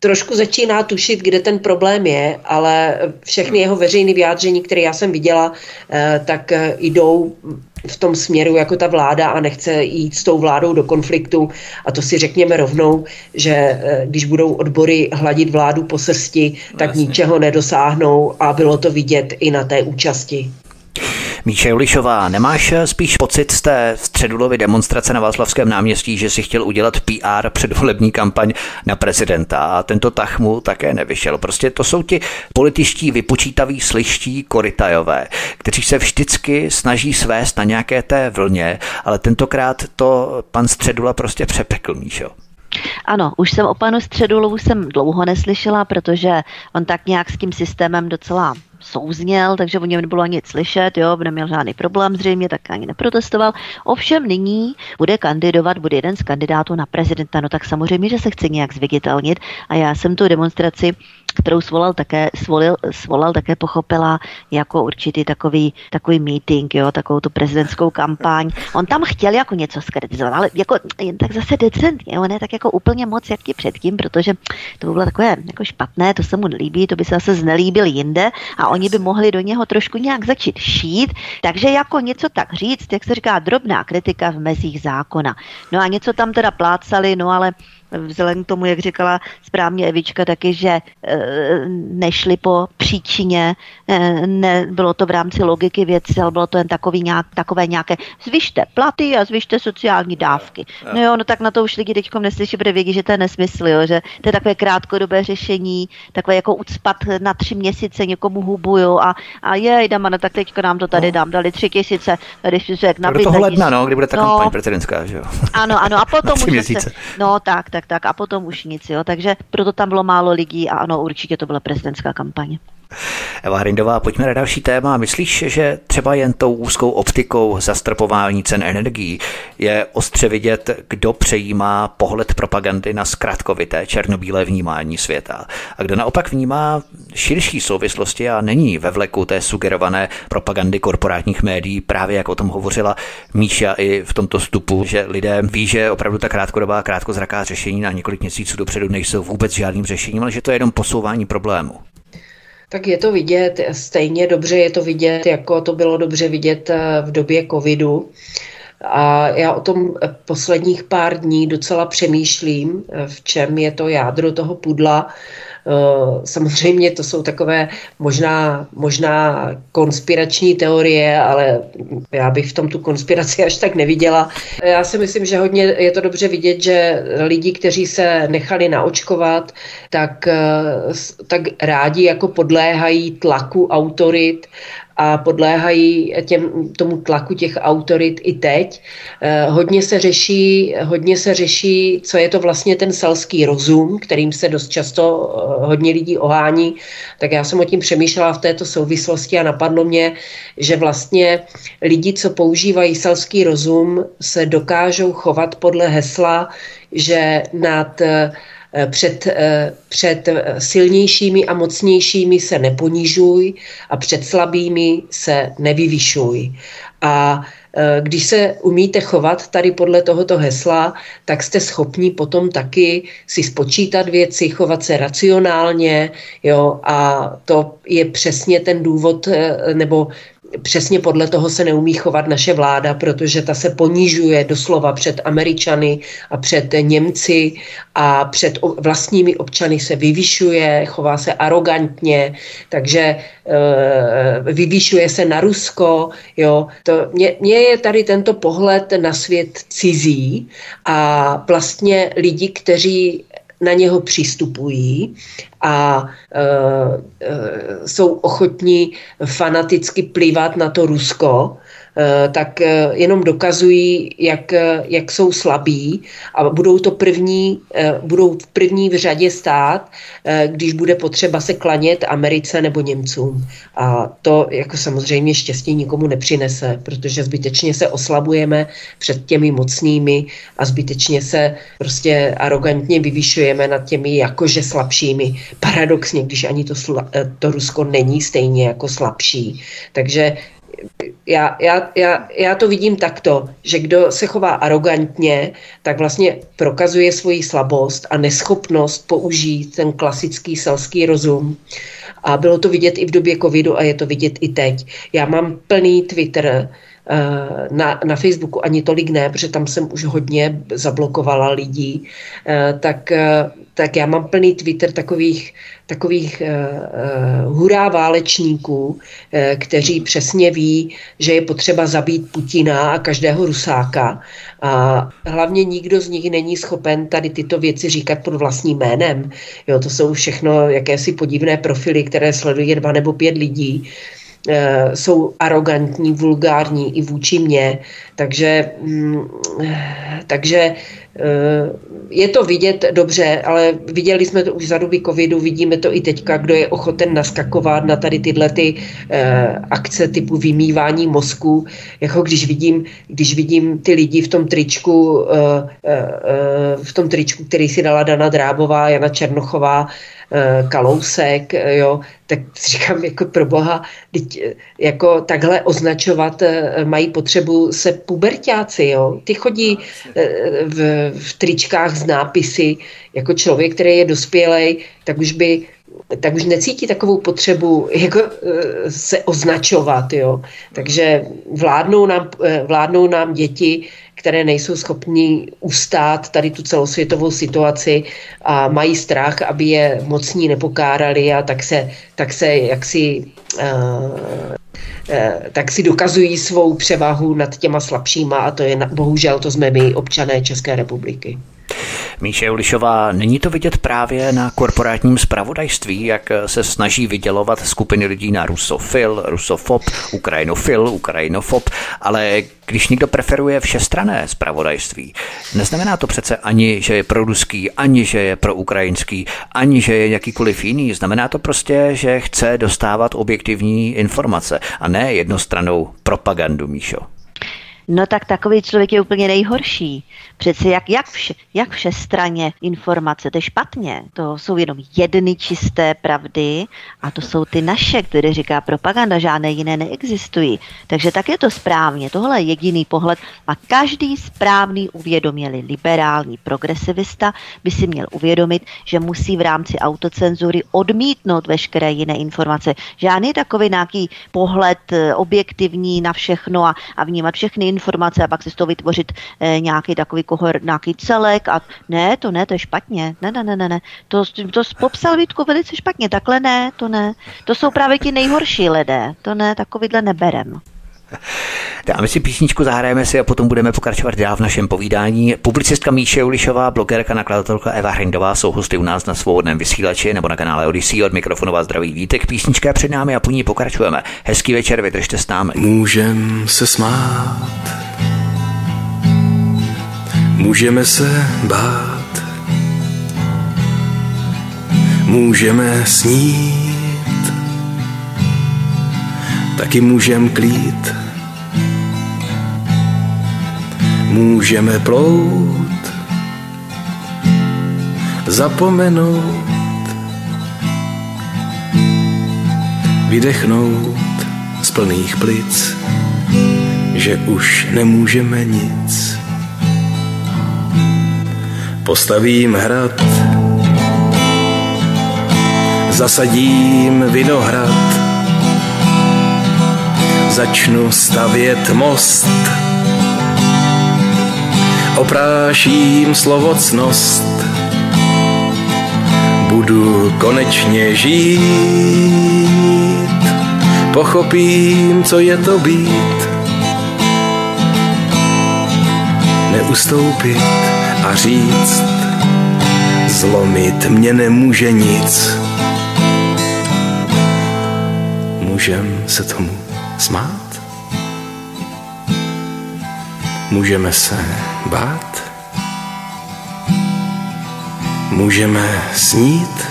trošku začíná tušit, kde ten problém je, ale všechny jeho veřejné vyjádření, které já jsem viděla, tak jdou v tom směru jako ta vláda a nechce jít s tou vládou do konfliktu. A to si řekněme rovnou, že když budou odbory hladit vládu po srsti, tak Jasně. ničeho nedosáhnou a bylo to vidět i na té účasti. Míše Julišová, nemáš spíš pocit z té středulovy demonstrace na Václavském náměstí, že si chtěl udělat PR předvolební kampaň na prezidenta a tento tah mu také nevyšel. Prostě to jsou ti političtí vypočítaví sliští korytajové, kteří se vždycky snaží svést na nějaké té vlně, ale tentokrát to pan Středula prostě přepekl, Míšo. Ano, už jsem o panu Středulovu jsem dlouho neslyšela, protože on tak nějak s tím systémem docela souzněl, takže o něm nebylo ani slyšet, jo, neměl žádný problém zřejmě, tak ani neprotestoval. Ovšem nyní bude kandidovat, bude jeden z kandidátů na prezidenta, no tak samozřejmě, že se chce nějak zviditelnit a já jsem tu demonstraci kterou svolal také, svolil, svolal také pochopila jako určitý takový, takový meeting, jo, takovou tu prezidentskou kampaň. On tam chtěl jako něco skritizovat, ale jako jen tak zase decentně, on je tak jako úplně moc jak ti předtím, protože to by bylo takové jako špatné, to se mu nelíbí, to by se zase znelíbil jinde a oni by mohli do něho trošku nějak začít šít, takže jako něco tak říct, jak se říká, drobná kritika v mezích zákona. No a něco tam teda plácali, no ale vzhledem k tomu, jak říkala správně Evička taky, že e, nešli po příčině, e, ne, bylo to v rámci logiky věci, ale bylo to jen takový nějak, takové nějaké zvyšte platy a zvyšte sociální dávky. No jo, no tak na to už lidi teď neslyší, protože vědí, že to je nesmysl, jo, že to je takové krátkodobé řešení, takové jako ucpat na tři měsíce někomu hubu, jo, a, a je, jdeme, no tak teďka nám to tady no. dám, dali tři tisíce, tady si řek, nabít. Do toho ledna, no, kdy bude ta no, kampaň prezidentská, že jo. Ano, ano, a potom už se, no tak, tak, tak a potom už nic, jo. Takže proto tam bylo málo lidí a ano, určitě to byla prezidentská kampaně. Eva Hrindová, pojďme na další téma. Myslíš, že třeba jen tou úzkou optikou zastropování cen energií je ostře vidět, kdo přejímá pohled propagandy na zkratkovité černobílé vnímání světa a kdo naopak vnímá širší souvislosti a není ve vleku té sugerované propagandy korporátních médií, právě jak o tom hovořila Míša i v tomto vstupu, že lidé ví, že opravdu ta krátkodobá, krátkozraká řešení na několik měsíců dopředu nejsou vůbec žádným řešením, ale že to je jenom posouvání problému. Tak je to vidět, stejně dobře je to vidět, jako to bylo dobře vidět eh, v době covidu. A já o tom posledních pár dní docela přemýšlím, v čem je to jádro toho pudla. Eh, samozřejmě to jsou takové možná, možná konspirační teorie, ale já bych v tom tu konspiraci až tak neviděla. Já si myslím, že hodně je to dobře vidět, že lidi, kteří se nechali naočkovat, tak, eh, tak rádi jako podléhají tlaku autorit a podléhají těm, tomu tlaku těch autorit i teď. Eh, hodně se, řeší, hodně se řeší, co je to vlastně ten selský rozum, kterým se dost často eh, hodně lidí ohání. Tak já jsem o tím přemýšlela v této souvislosti a napadlo mě, že vlastně lidi, co používají selský rozum, se dokážou chovat podle hesla, že nad eh, před, eh, před silnějšími a mocnějšími se neponižuj a před slabými se nevyvyšuj. A eh, když se umíte chovat tady podle tohoto hesla, tak jste schopni potom taky si spočítat věci, chovat se racionálně, jo, a to je přesně ten důvod, nebo přesně podle toho se neumí chovat naše vláda, protože ta se ponižuje doslova před Američany a před Němci a před vlastními občany se vyvyšuje, chová se arrogantně, takže e, vyvyšuje se na Rusko. Jo. To, mě, mě je tady tento pohled na svět cizí a vlastně lidi, kteří na něho přistupují a e, e, jsou ochotní fanaticky plivat na to Rusko, tak eh, jenom dokazují, jak, eh, jak jsou slabí a budou to první, budou v první v řadě stát, když bude potřeba se klanět Americe nebo Němcům. A to jako samozřejmě štěstí nikomu nepřinese, protože zbytečně se oslabujeme před těmi mocnými a zbytečně se prostě arrogantně vyvyšujeme nad těmi jakože slabšími. Paradoxně, když ani to, to Rusko není stejně jako slabší. Takže já, já, já, já to vidím takto, že kdo se chová arrogantně, tak vlastně prokazuje svoji slabost a neschopnost použít ten klasický selský rozum. A bylo to vidět i v době covidu a je to vidět i teď. Já mám plný Twitter, na, na Facebooku ani tolik ne, protože tam jsem už hodně zablokovala lidí, eh, tak, eh, tak já mám plný Twitter takových, takových uh, hurá válečníků, uh, kteří přesně ví, že je potřeba zabít Putina a každého Rusáka. A hlavně nikdo z nich není schopen tady tyto věci říkat pod vlastním jménem. Jo, to jsou všechno jakési podivné profily, které sleduje dva nebo pět lidí. Uh, Eh, jsou arrogantní, vulgární i vůči mně, takže, mm, takže eh, je to vidět dobře, ale viděli jsme to už za doby covidu, vidíme to i teďka, kdo je ochoten naskakovat na tady tyhle ty eh, akce typu vymývání mozku, jako když vidím, když vidím ty lidi v tom tričku, v tom tričku, který si dala Dana Drábová, Jana Černochová, Eh, kalousek, eh, jo, tak říkám jako pro boha, teď, eh, jako takhle označovat mají potřebu se pubertáci, jo. Ty chodí v, v tričkách z nápisy, jako člověk, který je dospělej, tak už by tak už necítí takovou potřebu jako, se označovat. Jo. Takže vládnou nám, vládnou nám děti, které nejsou schopni ustát tady tu celosvětovou situaci a mají strach, aby je mocní nepokárali a tak se, tak se jaksi uh, tak si dokazují svou převahu nad těma slabšíma a to je bohužel to jsme my občané České republiky. Míše Ulišová, není to vidět právě na korporátním spravodajství, jak se snaží vydělovat skupiny lidí na rusofil, rusofob, ukrajinofil, ukrajinofob, ale když někdo preferuje všestrané spravodajství, neznamená to přece ani, že je pro ruský, ani že je pro ukrajinský, ani že je jakýkoliv jiný. Znamená to prostě, že chce dostávat objektivní informace a ne jednostranou propagandu, Míšo. No tak takový člověk je úplně nejhorší. Přece jak, jak, vše, jak všestraně informace, to je špatně. To jsou jenom jedny čisté pravdy a to jsou ty naše, které říká propaganda, žádné jiné neexistují. Takže tak je to správně. Tohle je jediný pohled a každý správný uvědomělý liberální progresivista by si měl uvědomit, že musí v rámci autocenzury odmítnout veškeré jiné informace. Žádný takový nějaký pohled eh, objektivní na všechno a, a vnímat všechny informace a pak si z toho vytvořit eh, nějaký takový kohor, nějaký celek a ne, to ne, to je špatně. Ne, ne, ne, ne, ne. To, to popsal Vítku velice špatně, takhle ne, to ne. To jsou právě ti nejhorší lidé, to ne, takovýhle neberem. Dáme si písničku, zahrajeme si a potom budeme pokračovat dál v našem povídání. Publicistka Míše Ulišová, blogerka, nakladatelka Eva Hrindová jsou hosty u nás na svobodném vysílači nebo na kanále Odyssey od mikrofonová zdraví Vítek. Písnička je před námi a po ní pokračujeme. Hezký večer, vydržte s námi. Můžem se smát, můžeme se bát, můžeme snít, taky můžem klít. Můžeme plout, zapomenout, vydechnout z plných plic, že už nemůžeme nic. Postavím hrad, zasadím vinohrad, začnu stavět most, opráším slovocnost. Budu konečně žít, pochopím, co je to být. Neustoupit a říct, zlomit mě nemůže nic. Můžem se tomu smát? Můžeme se bát? Můžeme snít?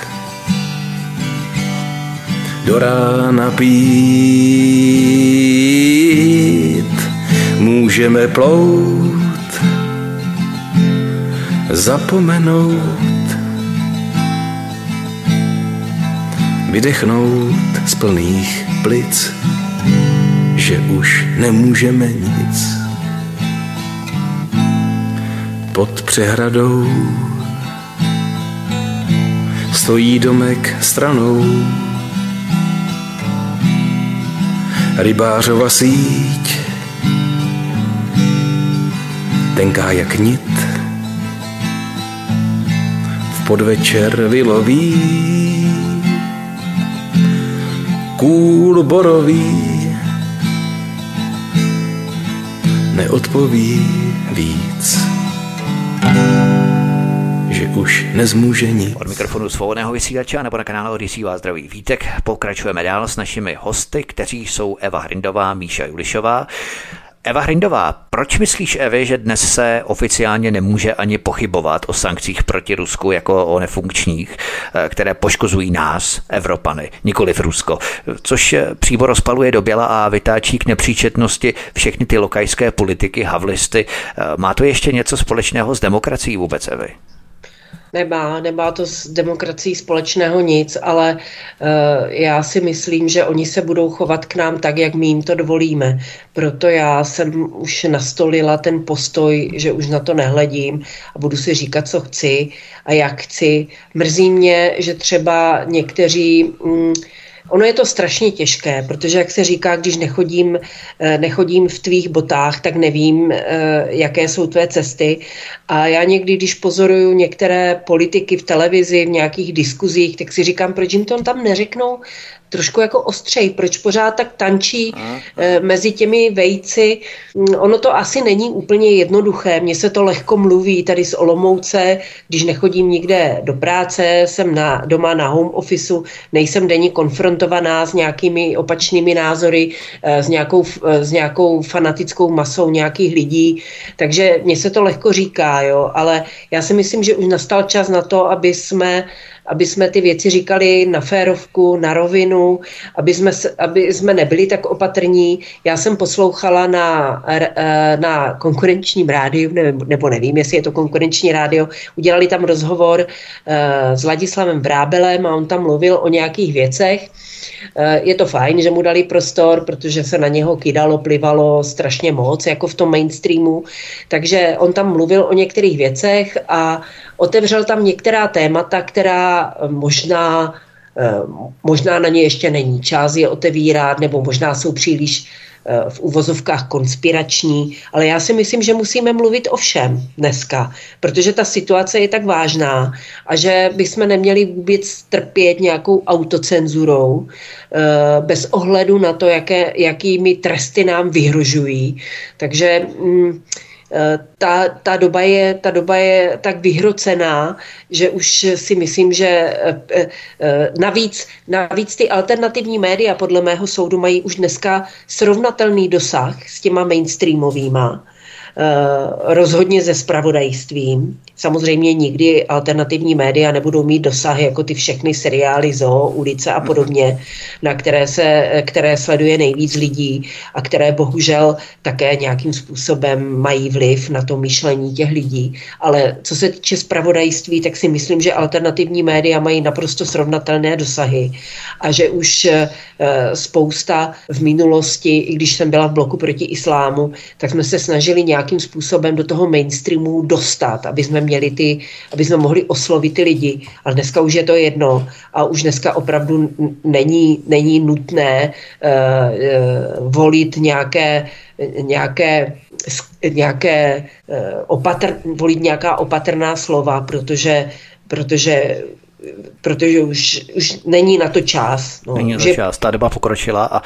Do rána pít? Můžeme plout? Zapomenout? Vydechnout z plných plic? že už nemůžeme nic. Pod přehradou stojí domek stranou. Rybářova síť, tenká jak nit, podvečer vyloví kůl borový, neodpoví víc že už nezmůže nic. Od mikrofonu svobodného vysílače nebo na kanálu Odisí vás zdraví Vítek. Pokračujeme dál s našimi hosty, kteří jsou Eva Hrindová, Míša Julišová. Eva Hrindová, proč myslíš, Evi, že dnes se oficiálně nemůže ani pochybovat o sankcích proti Rusku jako o nefunkčních, eh, které poškozují nás, Evropany, nikoli v Rusko, což eh, přímo rozpaluje do běla a vytáčí k nepříčetnosti všechny ty lokajské politiky, havlisty. Eh, má to ještě něco společného s demokracií vůbec, Evi? Nemá, nemá to s demokracií společného nic, ale uh, já si myslím, že oni se budou chovat k nám tak, jak my jim to dovolíme. Proto já jsem už nastolila ten postoj, že už na to nehledím a budu si říkat, co chci a jak chci. Mrzí mě, že třeba někteří... Mm, Ono je to strašně těžké, protože jak se říká, když nechodím, eh, nechodím v tvých botách, tak nevím, eh, jaké jsou tvé cesty. A já někdy, když pozoruju některé politiky v televizi, v nějakých diskuzích, tak si říkám, proč jim to tam neřeknou trošku jako ostřej, proč pořád tak tančí e, mezi těmi vejci. Mm, ono to asi není úplně jednoduché, mně se to lehko mluví tady z Olomouce, když nechodím nikde do práce, jsem na, doma na home officeu, nejsem denně konfrontovaná s nějakými opačnými názory, e, s, nějakou, e, s nějakou fanatickou masou nějakých lidí, takže mně se to lehko říká, jo, ale já si myslím, že už nastal čas na to, aby jsme aby jsme ty věci říkali na férovku, na rovinu, aby jsme, aby jsme nebyli tak opatrní. Já jsem poslouchala na, eh, na konkurenčním rádiu, nebo nevím, jestli je to konkurenční rádio, udělali tam rozhovor eh, s Ladislavem Vrábelem a on tam mluvil o nějakých věcech. Eh, je to fajn, že mu dali prostor, protože se na něho kydalo, plivalo strašně moc, jako v tom mainstreamu. Takže on tam mluvil o některých věcech a otevřel tam některá témata, která možná, možná na ně ještě není čas je otevírat, nebo možná jsou příliš eh, v uvozovkách konspirační, ale já si myslím, že musíme mluvit o všem dneska, protože ta situace je tak vážná a že bychom neměli vůbec trpět nějakou autocenzurou eh, bez ohledu na to, jaké, jakými tresty nám vyhrožují. Takže mm, ta, ta, doba je, ta doba je tak vyhrocená, že už si myslím, že eh, eh, navíc, navíc ty alternativní média podle mého soudu mají už dneska srovnatelný dosah s těma mainstreamovýma Eh, rozhodně se spravodajstvím. Samozřejmě nikdy alternativní média nebudou mít dosah jako ty všechny seriály Zoo, ulice a podobně, na které, se, které sleduje nejvíc lidí a které bohužel také nějakým způsobem mají vliv na to myšlení těch lidí. Ale co se týče spravodajství, tak si myslím, že alternativní média mají naprosto srovnatelné dosahy a že už eh, spousta v minulosti, i když jsem byla v bloku proti islámu, tak jsme se snažili nějak nějakým způsobem do toho mainstreamu dostat, aby jsme měli ty, aby jsme mohli oslovit ty lidi. Ale dneska už je to jedno a už dneska opravdu není, není nutné uh, uh, volit nějaké nějaké, nějaké uh, opatr, volit nějaká opatrná slova, protože, protože protože už, už není na to čas. No, není na to že... čas, ta doba pokročila a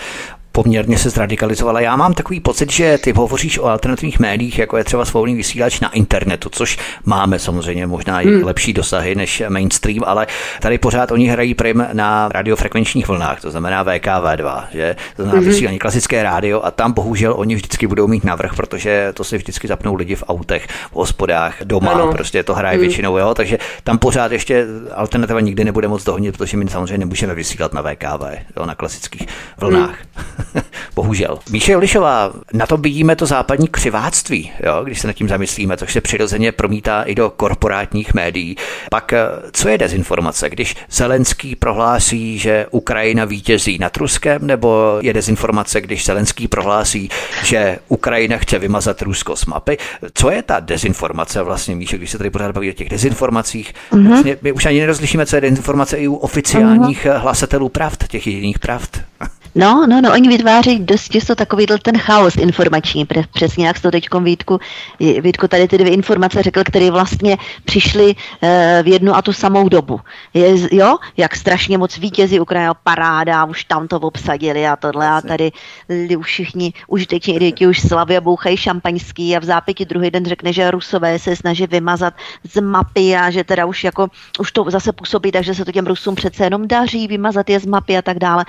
poměrně se zradikalizovala. Já mám takový pocit, že ty hovoříš o alternativních médiích, jako je třeba svobodný vysílač na internetu, což máme samozřejmě možná i hmm. lepší dosahy než mainstream, ale tady pořád oni hrají prim na radiofrekvenčních vlnách, to znamená VKV2, že? To znamená hmm. vysílání klasické rádio a tam bohužel oni vždycky budou mít navrh, protože to si vždycky zapnou lidi v autech, v hospodách, doma, ano. prostě to hraje hmm. většinou, jo? takže tam pořád ještě alternativa nikdy nebude moc dohonit, protože my samozřejmě nemůžeme vysílat na VKV, jo? na klasických vlnách. Hmm. Bohužel. Míše Jolišová, na to vidíme to západní křiváctví, jo, když se nad tím zamyslíme, což se přirozeně promítá i do korporátních médií. Pak eh, co je dezinformace? Když Zelenský prohlásí, že Ukrajina vítězí nad Ruskem, nebo je dezinformace, když Zelenský prohlásí, že Ukrajina chce vymazat Rusko z mapy? Co je ta dezinformace vlastně, Míše, když se tady pořád baví o těch dezinformacích? Mm-hmm. Vlastně my už ani nerozlišíme, co je dezinformace i u oficiálních mm-hmm. hlasatelů pravd, těch jediných pravd. No, no, no, oni vytváří dost často takový ten chaos informační, přesně jak to teď Vítku, Vítku tady ty dvě informace řekl, které vlastně přišly e, v jednu a tu samou dobu. Je, jo, jak strašně moc vítězí Ukrajina, paráda, už tam to obsadili a tohle a tady už všichni užiteční idioti už slavě bouchají šampaňský a v zápěti druhý den řekne, že Rusové se snaží vymazat z mapy a že teda už jako, už to zase působí, takže se to těm Rusům přece jenom daří vymazat je z mapy a tak dále.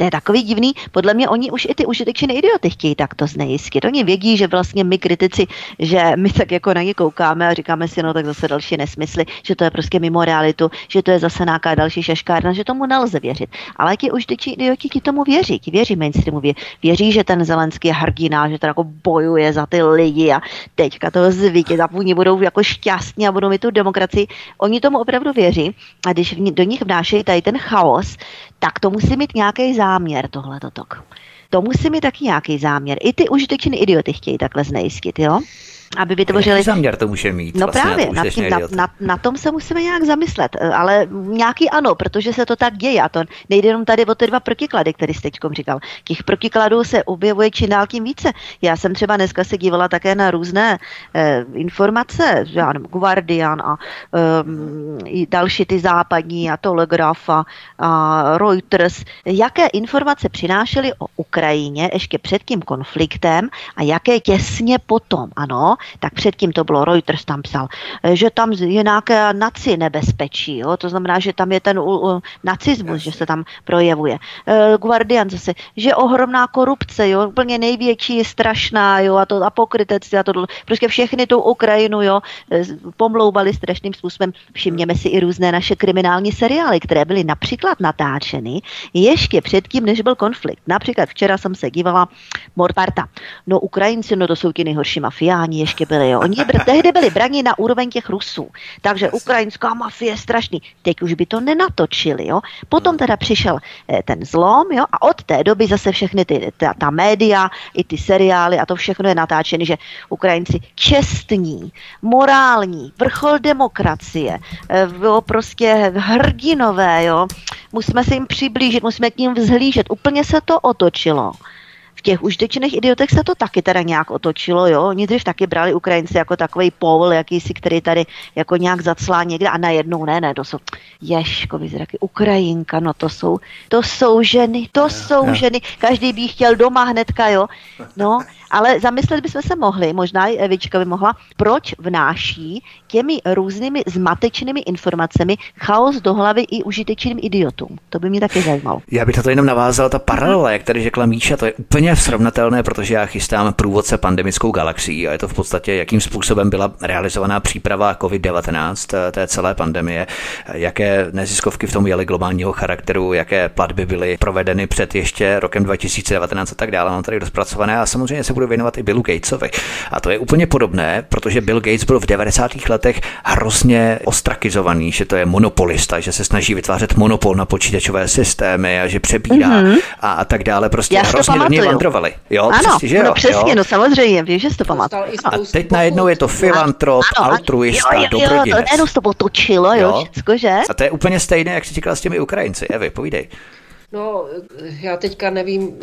To je takový divný. Podle mě oni už i ty užitečné idioty chtějí takto znejistit. Oni vědí, že vlastně my kritici, že my tak jako na ně koukáme a říkáme si, no tak zase další nesmysly, že to je prostě mimo realitu, že to je zase nějaká další šaškárna, že tomu nelze věřit. Ale ti užiteční idioti ti tomu věří, ti věří mainstreamu, věří, že ten Zelenský je hrdina, že to jako bojuje za ty lidi a teďka toho zvítěz a oni budou jako šťastní a budou mít tu demokracii. Oni tomu opravdu věří a když do nich vnášejí tady ten chaos, tak to musí mít nějaký záměr, tohle tok. To musí mít taky nějaký záměr. I ty užitečné idioty chtějí takhle znejistit, jo? Aby vytvořili... Jaký záměr to může mít? No vlastně právě, na, tím, na, na, na tom se musíme nějak zamyslet, eh, ale nějaký ano, protože se to tak děje a to nejde jenom tady o ty dva protiklady, které jste teď říkal. Těch protikladů se objevuje čím dál tím více. Já jsem třeba dneska se dívala také na různé eh, informace, já nevím, Guardian a eh, další ty západní a Telegraph a, a Reuters, jaké informace přinášely o Ukrajině ještě před tím konfliktem a jaké těsně potom, ano, tak předtím to bylo, Reuters tam psal, eh, že tam je nějaké naci nebezpečí, jo? to znamená, že tam je ten uh, nacismus, že se tam projevuje. Uh, Guardian zase, že ohromná korupce, jo? úplně největší, strašná, jo? a to apokrytectví a to, prostě všechny tu Ukrajinu, jo? Eh, pomlouvali strašným způsobem. Všimněme si i různé naše kriminální seriály, které byly například natáčeny ještě předtím, než byl konflikt. Například včera jsem se dívala Morparta. No Ukrajinci, no to jsou ti nejhorší mafiáni, ještě byli. Jo. Oni br- tehdy byli braní na úroveň těch Rusů. Takže ukrajinská mafie je strašný. Teď už by to nenatočili. Jo. Potom teda přišel eh, ten zlom jo, a od té doby zase všechny ty, ta, ta média, i ty seriály a to všechno je natáčené, že Ukrajinci čestní, morální, vrchol demokracie, eh, bylo prostě hrdinové, jo. Musíme se jim přiblížit, musíme k ním vzhlížet. Úplně se to otočilo. V těch užitečných idiotech se to taky teda nějak otočilo, jo. Oni dřív taky brali Ukrajinci jako takový povol, jakýsi, který tady jako nějak zaclá někde a najednou ne, ne, to jsou ješkovi zraky, Ukrajinka, no to jsou, to jsou ženy, to jsou ženy, každý by chtěl doma hnedka, jo. No, ale zamyslet bychom se mohli, možná i Evička by mohla, proč vnáší těmi různými zmatečnými informacemi chaos do hlavy i užitečným idiotům. To by mě taky zajímalo. Já bych to jenom navázal, ta paralela, jak tady řekla Míša, to je úplně srovnatelné, protože já chystám průvodce pandemickou galaxií a je to v podstatě, jakým způsobem byla realizovaná příprava COVID-19, eh, té celé pandemie, jaké neziskovky v tom jeli globálního charakteru, jaké platby byly provedeny před ještě rokem 2019 a tak dále. Mám tady rozpracované a samozřejmě se budu věnovat i Billu Gatesovi. A to je úplně podobné, protože Bill Gates byl v 90. letech hrozně ostrakizovaný, že to je monopolista, že se snaží vytvářet monopol na počítačové systémy a že přebírá mm-hmm. a, a tak dále. Prostě Já hrozně do něj vandrovali. Jo, ano, přesně, že jo, no přesně, jo? no samozřejmě, víš, že jsi to pamatuju. A teď najednou je to filantrop, ano, altruista, jo, jo, jo, to najednou to potočilo, jo, jo, všecko, že? A to je úplně stejné, jak jsi říkala s těmi Ukrajinci. Evi, povídej. No, já teďka nevím,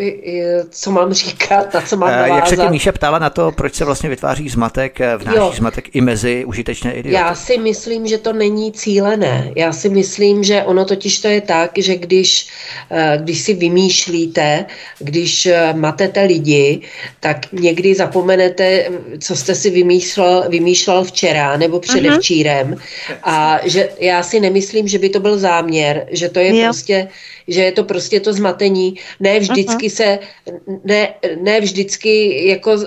co mám říkat, na co mám navázat. Jak se tě Míša ptala na to, proč se vlastně vytváří zmatek, eh, vnáší jo. zmatek i mezi užitečné idioty? Já si myslím, že to není cílené. Já si myslím, že ono totiž to je tak, že když, eh, když si vymýšlíte, když eh, matete lidi, tak někdy zapomenete, co jste si vymýšlel, vymýšlel včera nebo předevčírem. Uh-huh. A že já si nemyslím, že by to byl záměr, že to je jo. prostě že je to prostě to zmatení. Ne vždycky se, ne, ne vždycky jako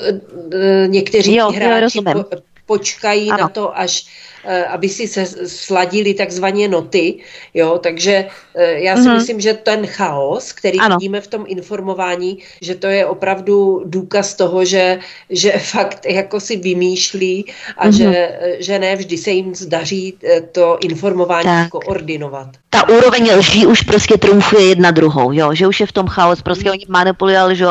někteří jo, hráči po, počkají ano. na to, až aby si se sladili takzvaně noty, jo, takže eh, já si mm-hmm. myslím, že ten chaos, který ano. vidíme v tom informování, že to je opravdu důkaz toho, že, že fakt jako si vymýšlí a mm-hmm. že, že ne vždy se jim zdaří eh, to informování tak. koordinovat. Ta úroveň lží už prostě trumfuje jedna druhou, jo, že už je v tom chaos, prostě mm. oni manipulují že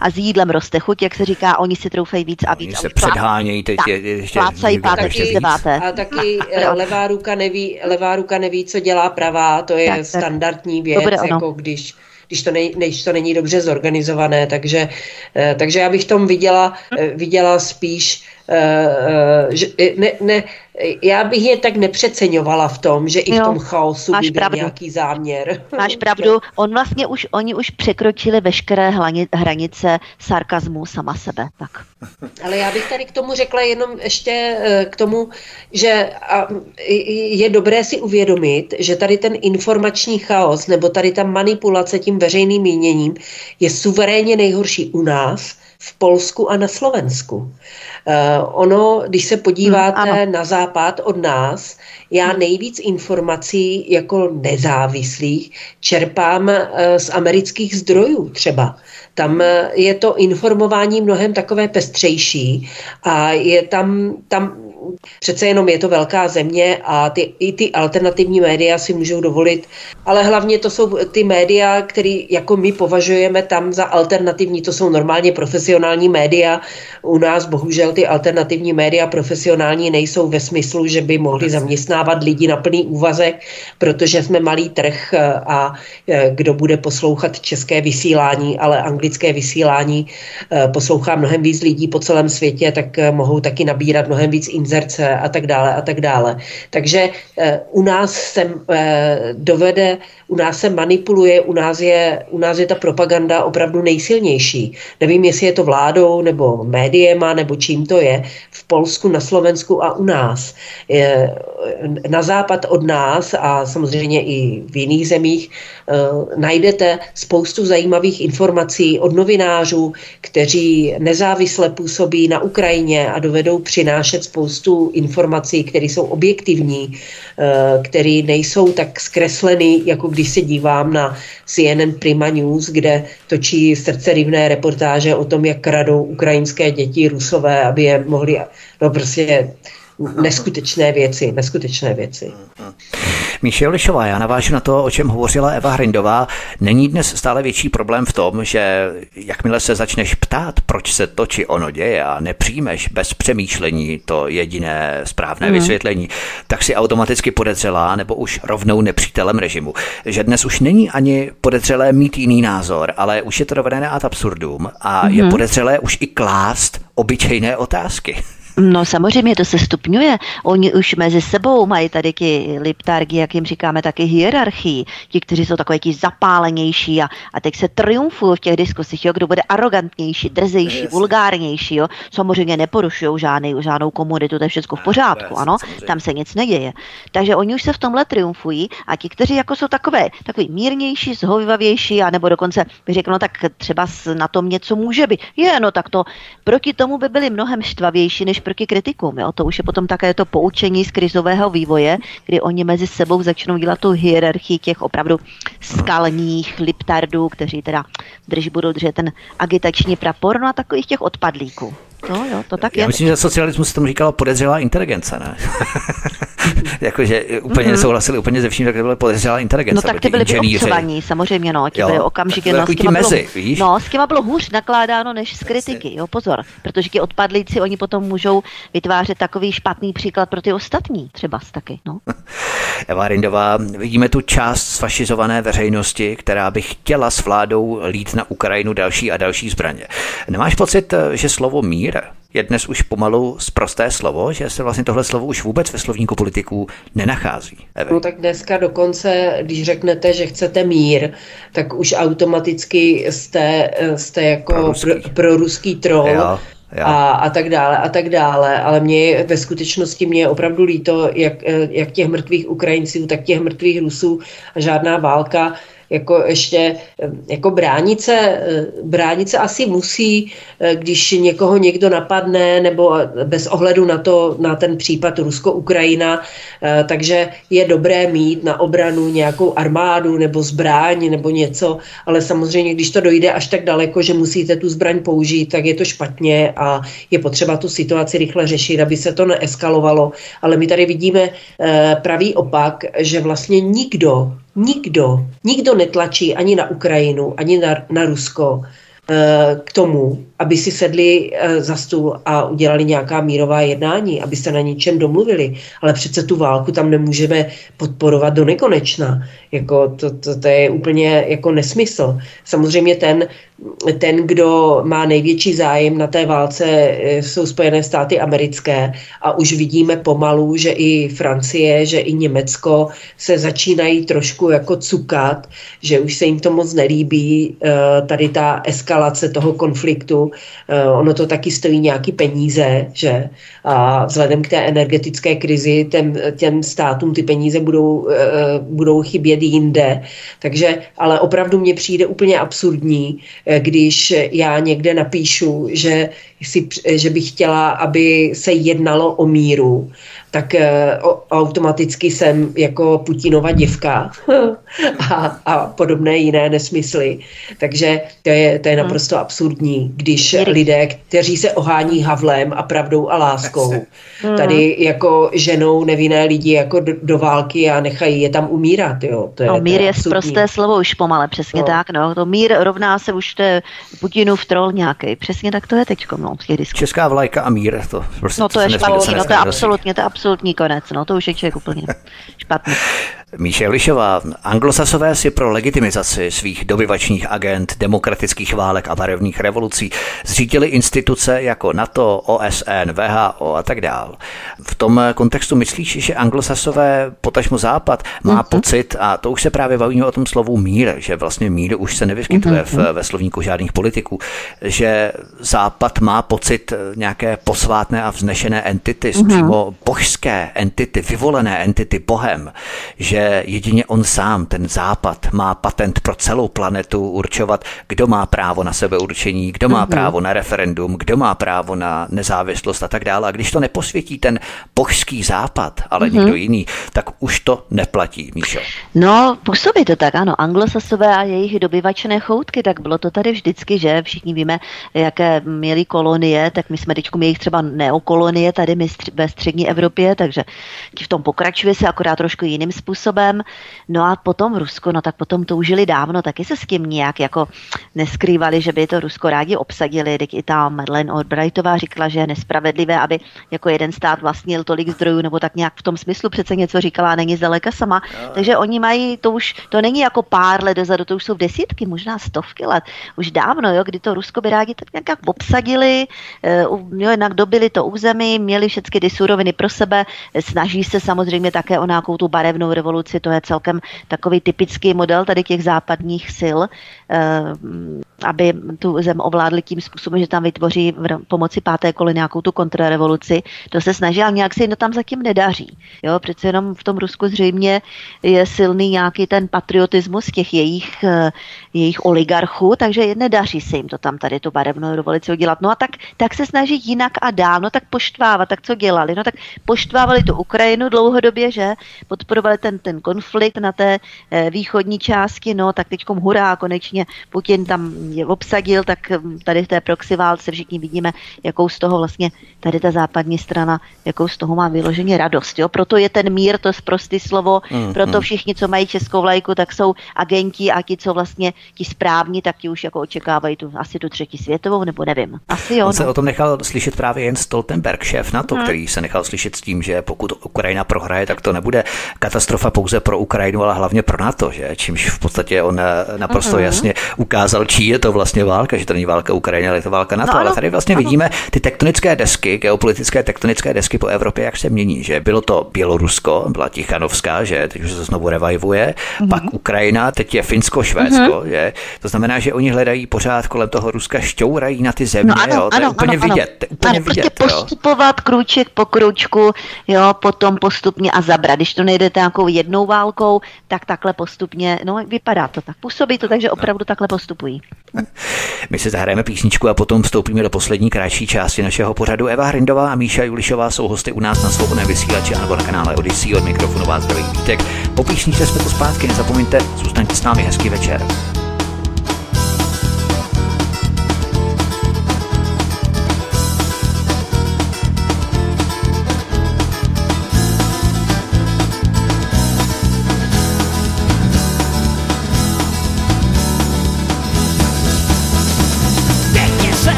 a s jídlem roste chuť, jak se říká, oni si troufají víc a víc. Oni se předhánějí teď. Tak, ještě, plácají přes deváté. A taky levá ruka, neví, levá ruka neví, co dělá pravá, to je tak, standardní věc, Dobré, jako když když to, nej, když to není dobře zorganizované, takže, eh, takže já bych v tom viděla, eh, viděla spíš Eh, že ne, ne, já bych je tak nepřeceňovala v tom, že i v tom chaosu by byl nějaký záměr. Máš pravdu, on vlastně už, oni už překročili veškeré hranice sarkazmu sama sebe. Tak. Ale já bych tady k tomu řekla jenom ještě eh, k tomu, že je dobré si uvědomit, že tady ten informační chaos nebo tady ta manipulace tím veřejným míněním je suverénně nejhorší u nás, v Polsku a na Slovensku. Uh, ono, když se podíváte hmm, na západ od nás, já hmm. nejvíc informací jako nezávislých čerpám uh, z amerických zdrojů třeba. Tam eh, je to informování mnohem takové pestřejší a je tam, tam přece jenom je to velká země a ty, i ty alternativní média si můžou dovolit, ale hlavně to jsou ty média, které jako my považujeme tam za alternativní, to jsou normálně profesionální média. U nás bohužel ty alternativní média profesionální nejsou ve smyslu, že by mohli zaměstnávat lidi na plný úvazek, protože jsme malý trh a e, kdo bude poslouchat české vysílání, ale anglické vysílání e, poslouchá mnohem víc lidí po celém světě, tak mohou taky nabírat mnohem víc inzer inzerce a tak dále a tak dále. Takže eh, u nás se eh, dovede, u nás se manipuluje, u nás, je, u nás je ta propaganda opravdu nejsilnější. Nevím, jestli je to vládou nebo médiema nebo čím to je. V Polsku, na Slovensku a u nás. Je, na západ od nás a samozřejmě i v jiných zemích eh, najdete spoustu zajímavých informací od novinářů, kteří nezávisle působí na Ukrajině a dovedou přinášet spoustu spoustu informací, které jsou objektivní, eh, které nejsou tak zkresleny, jako když se dívám na CNN Prima News, kde točí srdcerivné reportáže o tom, jak kradou ukrajinské děti rusové, aby je mohli, no prostě neskutečné věci, neskutečné věci. Míše Lišová, já navážu na to, o čem hovořila Eva Hrindová. Není dnes stále větší problém v tom, že jakmile se začneš ptát, proč se to či ono děje a nepřijmeš bez přemýšlení to jediné správné mm. vysvětlení, tak si automaticky podezřelá nebo už rovnou nepřítelem režimu. Že dnes už není ani podezřelé mít jiný názor, ale už je to dovedené ad absurdum a mm. je mhm. podezřelé už i klást obyčejné otázky. No samozřejmě to se stupňuje. Oni už mezi sebou mají tady ty liptargy, jak jim říkáme, taky hierarchii. Ti, kteří jsou takové ti zapálenější a, a teď se triumfují v těch diskusích, jo, kdo bude arrogantnější, drzejší, yes. vulgárnější. Jo. Samozřejmě neporušují žádný, žádnou komunitu, to je všechno v pořádku, ano, tam se nic neděje. Takže oni už se v tomhle triumfují a ti, kteří jako jsou takové, takový mírnější, zhovivavější, a nebo dokonce by řekl, no tak třeba na tom něco může být. Je, no tak to proti tomu by byli mnohem štvavější než proti kritikům. Jo? To už je potom také to poučení z krizového vývoje, kdy oni mezi sebou začnou dělat tu hierarchii těch opravdu skalních liptardů, kteří teda drž, budou držet ten agitační prapor, no a takových těch odpadlíků. No jo, to tak Já je. myslím, že socialismus tomu říkalo podezřelá inteligence, ne? Jakože úplně mm-hmm. souhlasili úplně ze vším, tak to bylo podezřelá inteligence. No tak ty byli vyobcovaní, samozřejmě, no, ti byli okamžitě, no, s těma, mezi, bylo, víš? no, s těma bylo hůř nakládáno než z kritiky, jo, pozor, protože ti odpadlíci, oni potom můžou vytvářet takový špatný příklad pro ty ostatní, třeba taky, no. Eva Rindová, vidíme tu část sfašizované veřejnosti, která by chtěla s vládou lít na Ukrajinu další a další zbraně. Nemáš pocit, že slovo mír je dnes už pomalu zprosté slovo, že se vlastně tohle slovo už vůbec ve slovníku politiků nenachází. Eve. No tak dneska dokonce, když řeknete, že chcete mír, tak už automaticky jste, jste jako pro ruský, pro ruský troll. Jo. A, a tak dále, a tak dále. Ale mě ve skutečnosti mě je opravdu líto, jak, jak těch mrtvých Ukrajinců, tak těch mrtvých Rusů a žádná válka jako ještě jako bránit se, bránit se asi musí, když někoho někdo napadne, nebo bez ohledu na to, na ten případ Rusko-Ukrajina, takže je dobré mít na obranu nějakou armádu nebo zbraň nebo něco, ale samozřejmě, když to dojde až tak daleko, že musíte tu zbraň použít, tak je to špatně a je potřeba tu situaci rychle řešit, aby se to neeskalovalo. Ale my tady vidíme pravý opak, že vlastně nikdo, nikdo, nikdo netlačí ani na Ukrajinu, ani na, na Rusko eh, k tomu, aby si sedli eh, za stůl a udělali nějaká mírová jednání, aby se na něčem domluvili. Ale přece tu válku tam nemůžeme podporovat do nekonečna. Jako to, to, to je úplně jako nesmysl. Samozřejmě ten, ten, kdo má největší zájem na té válce, eh, jsou Spojené státy americké a už vidíme pomalu, že i Francie, že i Německo se začínají trošku jako cukat, že už se jim to moc nelíbí, eh, tady ta eskalace toho konfliktu Eh, ono to taky stojí nějaký peníze, že? A vzhledem k té energetické krizi těm, těm státům ty peníze budou, eh, budou chybět jinde. Takže, ale opravdu mně přijde úplně absurdní, eh, když já někde napíšu, že, si, že bych chtěla, aby se jednalo o míru tak uh, automaticky jsem jako Putinova děvka a, a podobné jiné nesmysly. Takže to je, to je hmm. naprosto absurdní, když lidé, kteří se ohání havlem a pravdou a láskou, hmm. tady jako ženou nevinné lidi jako do, do války a nechají je tam umírat. Jo. To je, no, mír je, je prosté slovo už pomale, přesně no. tak. No. To mír rovná se už to Putinův troll nějaký. Přesně tak to je teď. No, Česká vlajka a mír. To prostě no to je špatný, no to je absolutně, to je absolutní konec, no to už je člověk úplně špatný. Míše Lišová, anglosasové si pro legitimizaci svých dobyvačních agent, demokratických válek a barevných revolucí zřídili instituce jako NATO, OSN, VHO a tak dál. V tom kontextu myslíš, že anglosasové, potažmo Západ, má mm-hmm. pocit, a to už se právě bavíme o tom slovu mír, že vlastně mír už se nevyskytuje mm-hmm. v, ve slovníku žádných politiků, že Západ má pocit nějaké posvátné a vznešené entity, mm-hmm. přímo božské entity, vyvolené entity Bohem, že jedině on sám, ten západ, má patent pro celou planetu určovat, kdo má právo na sebeurčení, kdo má mm-hmm. právo na referendum, kdo má právo na nezávislost a tak dále. A když to neposvětí ten božský západ, ale mm-hmm. někdo jiný, tak už to neplatí, Míšo. No, působí to tak, ano. Anglosasové a jejich dobyvačné choutky, tak bylo to tady vždycky, že všichni víme, jaké měli kolonie, tak my jsme teď jejich třeba neokolonie tady my ve střední Evropě, takže v tom pokračuje se akorát trošku jiným způsobem způsobem. No a potom Rusko, no tak potom toužili dávno, taky se s tím nějak jako neskrývali, že by to Rusko rádi obsadili. Teď i ta Madeleine Albrightová říkala, že je nespravedlivé, aby jako jeden stát vlastnil tolik zdrojů, nebo tak nějak v tom smyslu přece něco říkala, není zdaleka sama. No. Takže oni mají, to už, to není jako pár let dozadu, to už jsou desítky, možná stovky let, už dávno, jo, kdy to Rusko by rádi tak nějak obsadili, uh, jo, jinak dobili to území, měli všechny ty suroviny pro sebe, snaží se samozřejmě také o nějakou tu barevnou revoluci revoluci, to je celkem takový typický model tady těch západních sil, eh, aby tu zem ovládli tím způsobem, že tam vytvoří v pomoci páté koly nějakou tu kontrarevoluci. To se snaží, ale nějak se jim to tam zatím nedaří. Jo, přece jenom v tom Rusku zřejmě je silný nějaký ten patriotismus těch jejich, eh, jejich oligarchů, takže nedaří se jim to tam tady tu barevnou revoluci udělat. No a tak, tak se snaží jinak a dál, no tak poštvávat, tak co dělali? No tak poštvávali tu Ukrajinu dlouhodobě, že? Podporovali ten, ten konflikt na té eh, východní části, no tak teďkom hurá, konečně Putin tam je obsadil, tak hm, tady v té proxy válce všichni vidíme, jakou z toho vlastně tady ta západní strana, jakou z toho má vyloženě radost. Jo? Proto je ten mír, to je prostý slovo, mm, proto všichni, co mají českou vlajku, tak jsou agenti a ti, co vlastně ti správní, tak ti už jako očekávají tu, asi tu třetí světovou, nebo nevím. Asi jo. On se no. o tom nechal slyšet právě jen Stoltenberg, šéf NATO, mm. který se nechal slyšet s tím, že pokud Ukrajina prohraje, tak to nebude katastrofa pouze pro Ukrajinu, ale hlavně pro NATO, že? čímž v podstatě on eh, naprosto mm. jasně ukázal, čí je to vlastně válka, že to není válka Ukrajiny, ale je to válka NATO. No, ale tady vlastně ano. vidíme ty tektonické desky, geopolitické tektonické desky po Evropě, jak se mění. Že bylo to Bělorusko, byla Tichanovská, že teď už se znovu revivuje, mm-hmm. pak Ukrajina, teď je Finsko, Švédsko, mm-hmm. že to znamená, že oni hledají pořád kolem toho Ruska, šťourají na ty země, no, ano, jo, to ano, je úplně ano, vidět. To je úplně ano, vidět, prostě jo. postupovat krůček po krůčku, jo, potom postupně a zabrat. Když to nejde nějakou jednou válkou, tak takhle postupně, no vypadá to tak, působí to tak, že opravdu takhle postupují. My si zahrajeme písničku a potom vstoupíme do poslední kratší části našeho pořadu. Eva Hrindová a Míša Julišová jsou hosty u nás na svobodné vysílači nebo na kanále Odyssey od mikrofonu vás zdraví Vítek. Po písničce jsme tu zpátky, nezapomeňte, zůstaňte s námi hezký večer.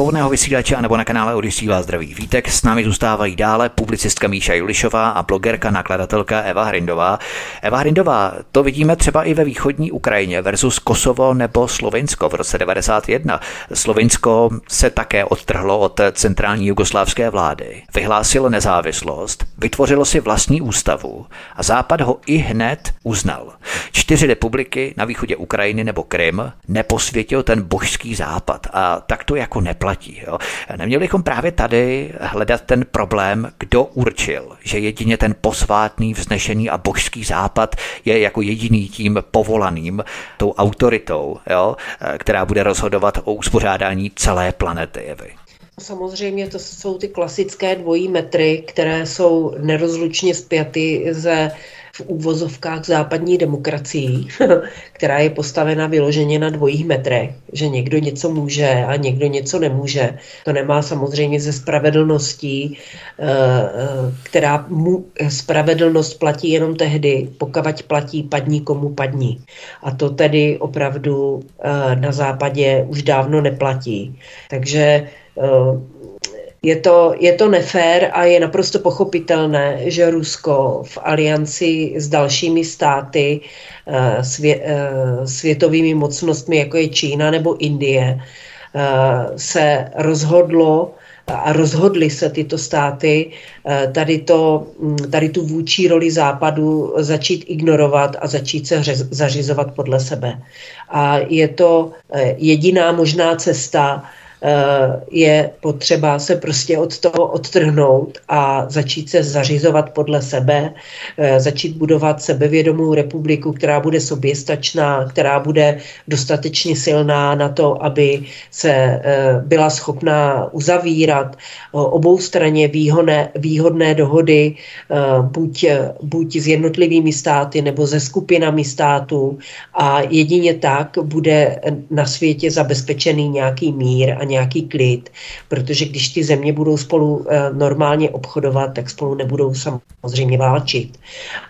Svobodného vysílače nebo na kanále Odisí vás zdraví Vítek. S námi zůstávají dále publicistka Míša Julišová a blogerka, nakladatelka Eva Hrindová. Eva Hrindová, to vidíme třeba i ve východní Ukrajině versus Kosovo nebo Slovinsko v roce 91. Slovinsko se také odtrhlo od centrální jugoslávské vlády, vyhlásilo nezávislost, vytvořilo si vlastní ústavu a Západ ho i hned uznal. Čtyři republiky na východě Ukrajiny nebo Krym neposvětil ten božský západ a tak to jako neplatí. Jo. Neměli bychom právě tady hledat ten problém, kdo určil, že jedině ten posvátný, vznešený a božský západ je jako jediný tím povolaným, tou autoritou, jo, která bude rozhodovat o uspořádání celé planety. Jevy. Samozřejmě to jsou ty klasické dvojí metry, které jsou nerozlučně spjaty ze v úvozovkách západní demokracií, která je postavena vyloženě na dvojích metrech, že někdo něco může a někdo něco nemůže. To nemá samozřejmě ze spravedlností, eh, eh, která mu, spravedlnost platí jenom tehdy, pokud platí padní komu padní. A to tedy opravdu eh, na západě už dávno neplatí. Takže je to, je to nefér a je naprosto pochopitelné, že Rusko v alianci s dalšími státy, eh, svě, eh, světovými mocnostmi, jako je Čína nebo Indie, eh, se rozhodlo a rozhodly se tyto státy tady, to, mm, tady tu vůči roli západu začít ignorovat a začít se zařizovat podle sebe. A je to jediná možná cesta, je potřeba se prostě od toho odtrhnout a začít se zařizovat podle sebe, eh, začít budovat sebevědomou republiku, která bude soběstačná, která bude dostatečně silná na to, aby se eh, byla schopná uzavírat obou straně výhodné, výhodné dohody, buď, buď s jednotlivými státy nebo se skupinami států. A jedině tak bude na světě zabezpečený nějaký mír a nějaký klid, protože když ty země budou spolu eh, normálně obchodovat, tak spolu nebudou samozřejmě válčit.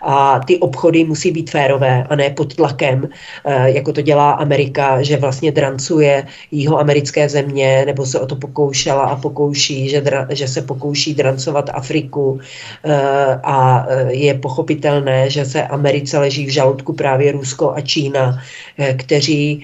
A ty obchody musí být férové a ne pod tlakem, eh, jako to dělá Amerika, že vlastně drancuje americké země, nebo se o to pokoušela a pokouší, že, dra, že se pokouší drancovat Afriku eh, a je pochopitelné, že se Americe leží v žaludku právě Rusko a Čína, kteří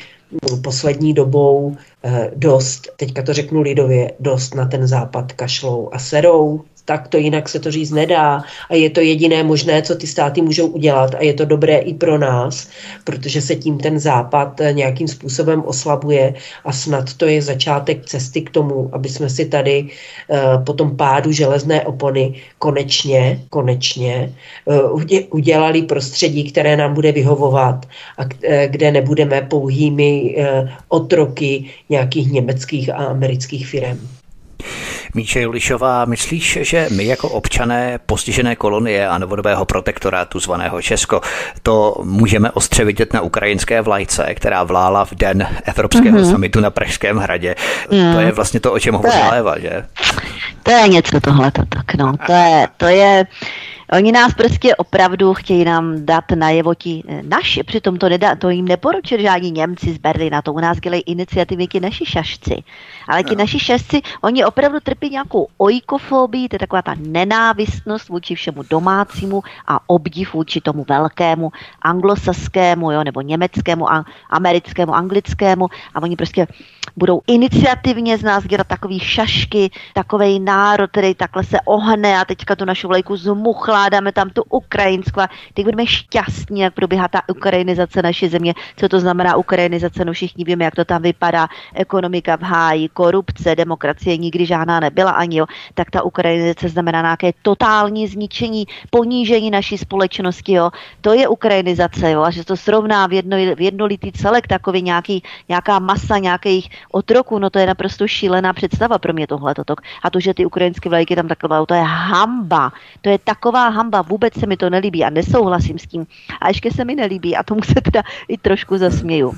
poslední dobou eh, dost, teďka to řeknu lidově, dost na ten západ kašlou a serou tak to jinak se to říct nedá. A je to jediné možné, co ty státy můžou udělat a je to dobré i pro nás, protože se tím ten západ eh, nějakým způsobem oslabuje a snad to je začátek cesty k tomu, aby jsme si tady uh, po tom pádu železné opony konečně, konečně uh, udělali prostředí, které nám bude vyhovovat a kde nebudeme pouhými uh, otroky nějakých německých a amerických firm. Míše Julišová, myslíš, že my jako občané postižené kolonie a novodobého protektorátu zvaného Česko to můžeme ostře vidět na ukrajinské vlajce, která vlála v den Evropského mm-hmm. samitu na Pražském hradě. Mm. To je vlastně to, o čem hovořila Eva, že? To je něco tohle, tak no. To je, to je Oni nás prostě opravdu chtějí nám dát najevo ti eh, naši, přitom to, nedá, to jim neporučili žádní Němci z Berlína, to u nás dělají iniciativy ti naši šašci. Ale ti no. naši šašci, oni opravdu trpí nějakou ojkofobii, to je taková ta nenávistnost vůči všemu domácímu a obdiv vůči tomu velkému anglosaskému, jo, nebo německému, a, americkému, anglickému a oni prostě budou iniciativně z nás dělat takový šašky, takový národ, který takhle se ohne a teďka tu našu vlajku zmuchládáme tam tu ukrajinskou. Teď budeme šťastní, jak probíhá ta ukrajinizace naší země. Co to znamená ukrajinizace? No všichni víme, jak to tam vypadá. Ekonomika v háji, korupce, demokracie nikdy žádná nebyla ani, jo. Tak ta ukrajinizace znamená nějaké totální zničení, ponížení naší společnosti, jo. To je ukrajinizace, jo. A že to srovná v, jedno, v jednolitý celek takový nějaký, nějaká masa nějakých otroků, no to je naprosto šílená představa pro mě tohle. A to, že ty ukrajinské vlajky tam takhle to je hamba. To je taková hamba, vůbec se mi to nelíbí a nesouhlasím s tím. A ještě se mi nelíbí a tomu se teda i trošku zasměju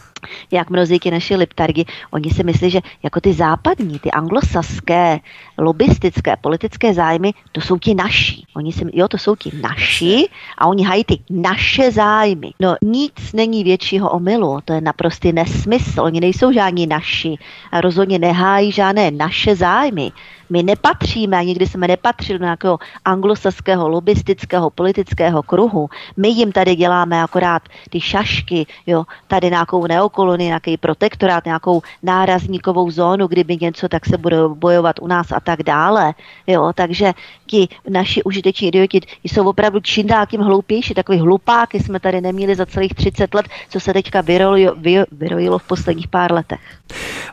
jak mnozí ti naši liptargi, oni si myslí, že jako ty západní, ty anglosaské, lobistické, politické zájmy, to jsou ti naši. Oni si, jo, to jsou ti naši a oni hají ty naše zájmy. No nic není většího omylu, to je naprostý nesmysl. Oni nejsou žádní naši a rozhodně nehájí žádné naše zájmy. My nepatříme a nikdy jsme nepatřili do nějakého anglosaského, lobistického, politického kruhu. My jim tady děláme akorát ty šašky, jo, tady nějakou neokolonii, nějaký protektorát, nějakou nárazníkovou zónu, kdyby něco, tak se bude bojovat u nás a tak dále. Jo, takže ti naši užiteční idioti jsou opravdu čím dál tím hloupější. Takový hlupáky jsme tady neměli za celých 30 let, co se teďka vyrojilo, vyrojilo v posledních pár letech.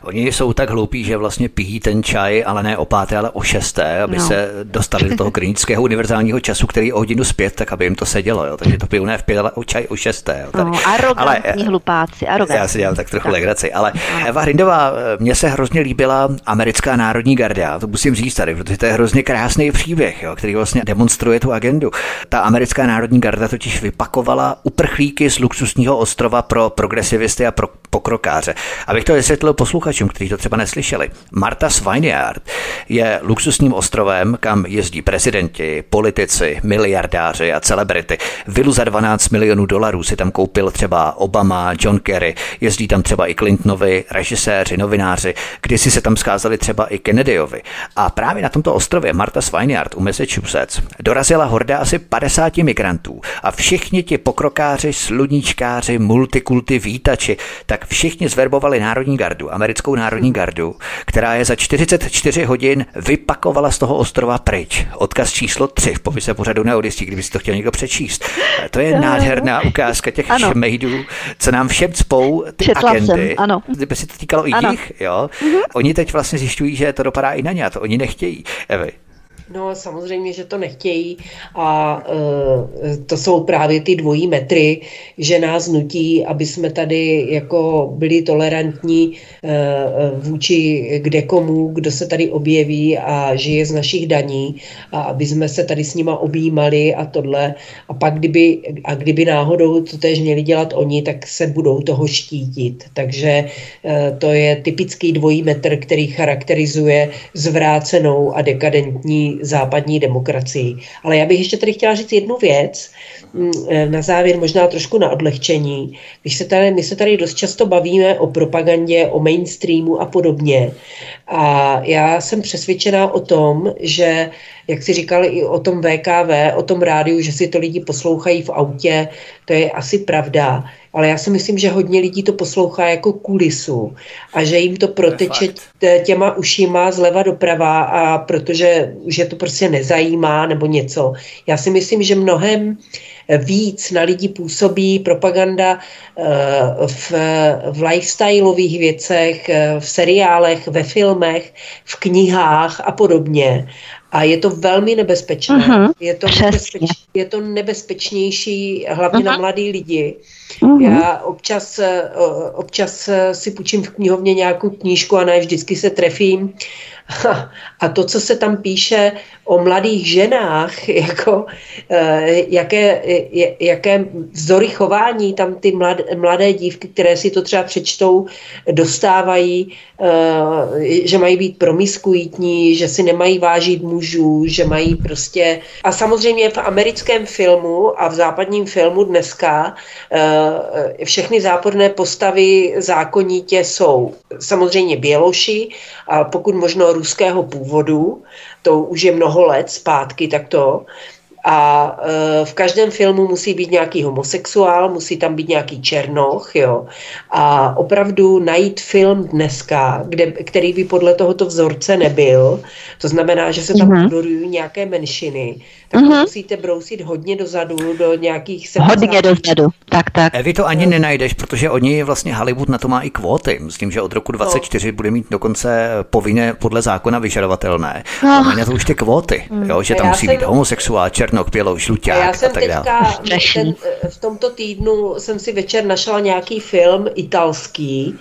Oni jsou tak hloupí, že vlastně pijí ten čaj, ale ne o páté, ale o šesté, aby no. se dostali do toho klinického univerzálního času, který je o hodinu zpět, tak aby jim to sedělo. Jo. Takže to pijou ne v pět, ale o čaj o šesté. Jo. Tady. No, arrogantní ale, hlupáci, arrogantní. Já si dělám tak trochu tak. legraci. Ale Eva Hrindová, mně se hrozně líbila americká národní garda. To musím říct tady, protože to je hrozně krásný příběh, jo, který vlastně demonstruje tu agendu. Ta americká národní garda totiž vypakovala uprchlíky z luxusního ostrova pro progresivisty a pro pokrokáře. Abych to vysvětlil posluchačům, kteří to třeba neslyšeli. Marta Svineyard je luxusním ostrovem, kam jezdí prezidenti, politici, miliardáři a celebrity. Vilu za 12 milionů dolarů si tam koupil třeba Obama, John Kerry, jezdí tam třeba i Clintonovi, režiséři, novináři, kdysi se tam scházeli třeba i Kennedyovi. A právě na tomto ostrově Martha Vineyard u Massachusetts dorazila horda asi 50 migrantů a všichni ti pokrokáři, sluníčkáři, multikulty, vítači, tak všichni zverbovali Národní gardu, americkou Národní gardu, která je za 44 hodin vypakovala z toho ostrova pryč. Odkaz číslo 3 v popise pořadu neodistí, kdyby si to chtěl někdo přečíst. To je nádherná ukázka těch ano. šmejdů, co nám všem cpou ty Četla agendy. Jsem, ano. Kdyby si to týkalo i ano. nich, jo. Mm-hmm. Oni teď vlastně zjišťují, že to dopadá i na ně a to oni nechtějí. Evy. No samozřejmě, že to nechtějí a e, to jsou právě ty dvojí metry, že nás nutí, aby jsme tady jako byli tolerantní e, vůči kde komu, kdo se tady objeví a žije z našich daní a aby jsme se tady s nima objímali a tohle a pak kdyby, a kdyby náhodou to tež měli dělat oni, tak se budou toho štítit. Takže e, to je typický dvojí metr, který charakterizuje zvrácenou a dekadentní západní demokracii. Ale já bych ještě tady chtěla říct jednu věc, mm, eh, na závěr možná trošku na odlehčení. Když se tady, my se tady dost často bavíme o propagandě, o mainstreamu a podobně. A já jsem přesvědčená o tom, že, jak si říkali i o tom VKV, o tom rádiu, že si to lidi poslouchají v autě, to je asi pravda ale já si myslím, že hodně lidí to poslouchá jako kulisu a že jim to proteče těma ušima zleva doprava a protože že to prostě nezajímá nebo něco. Já si myslím, že mnohem víc na lidi působí propaganda eh, v, v lifestyleových věcech, eh, v seriálech, ve filmech, v knihách a podobně. A je to velmi nebezpečné. Uh-huh, je, to nebezpeč, je to nebezpečnější hlavně uh-huh. na mladý lidi. Uh-huh. Já občas, eh, občas si půjčím v knihovně nějakou knížku a ne vždycky se trefím. A to, co se tam píše o mladých ženách, jako, eh, jaké, jaké vzory chování tam ty mladé, dívky, které si to třeba přečtou, dostávají, eh, že mají být promiskuitní, že si nemají vážit mužů, že mají prostě... A samozřejmě v americkém filmu a v západním filmu dneska eh, všechny záporné postavy zákonitě jsou samozřejmě běloši a pokud možno ruského původu, to už je mnoho let zpátky, tak to. A e, v každém filmu musí být nějaký homosexuál, musí tam být nějaký černoch, jo. A opravdu najít film dneska, kde, který by podle tohoto vzorce nebyl, to znamená, že se tam mm-hmm. nějaké menšiny, tak mm-hmm. musíte brousit hodně dozadu, do nějakých 70. Hodně dozadu, tak, tak. Vy to ani no. nenajdeš, protože oni vlastně Hollywood na to má i kvóty. Myslím, že od roku 24 no. bude mít dokonce povinné podle zákona vyžadovatelné. No. A mají na to už ty kvóty, mm. jo, že tam musí jsem... být homosexuál, černok, bělou, žluťák já jsem a tak dále. Ten, v tomto týdnu jsem si večer našla nějaký film italský,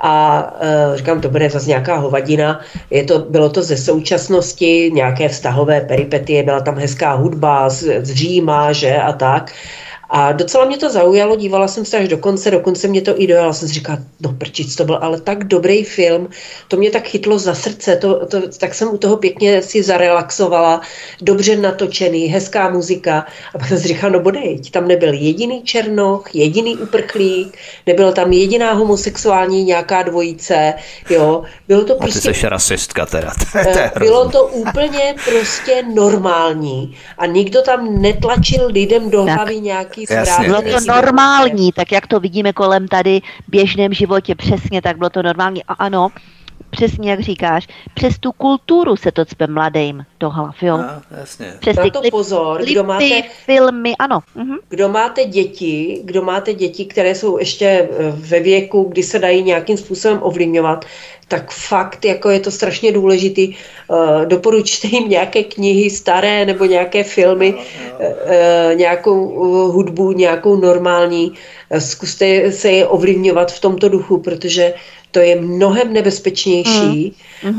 a uh, říkám, to bude zase nějaká hovadina. Je to, bylo to ze současnosti, nějaké vztahové peripetie, byla tam hezká hudba z, z Říma, že a tak. A docela mě to zaujalo, dívala jsem se až do konce, dokonce mě to i dojala, jsem si říkala, no prčic, to byl ale tak dobrý film, to mě tak chytlo za srdce, to, to, tak jsem u toho pěkně si zarelaxovala, dobře natočený, hezká muzika. A pak jsem si říkala, no bodejť, tam nebyl jediný černoch, jediný uprchlík, nebyla tam jediná homosexuální nějaká dvojice, jo, bylo to prostě... A ty jsi rasistka teda. To je, to je bylo to úplně prostě normální. A nikdo tam netlačil lidem do hlavy nějaký nějaký Bylo to normální, tak jak to vidíme kolem tady v běžném životě, přesně tak bylo to normální. A ano, přesně jak říkáš, přes tu kulturu se to cpe mladým do hlav, jo. A, jasně. Přes ty to klip, pozor, klipy, kdo máte, filmy, ano. Mhm. Kdo máte děti, kdo máte děti, které jsou ještě eh, ve věku, kdy se dají nějakým způsobem ovlivňovat, tak fakt jako je to strašně důležitý. Uh, doporučte jim nějaké knihy staré nebo nějaké filmy, uh, nějakou uh, hudbu, nějakou normální. Uh, zkuste se je ovlivňovat v tomto duchu, protože to je mnohem nebezpečnější mm.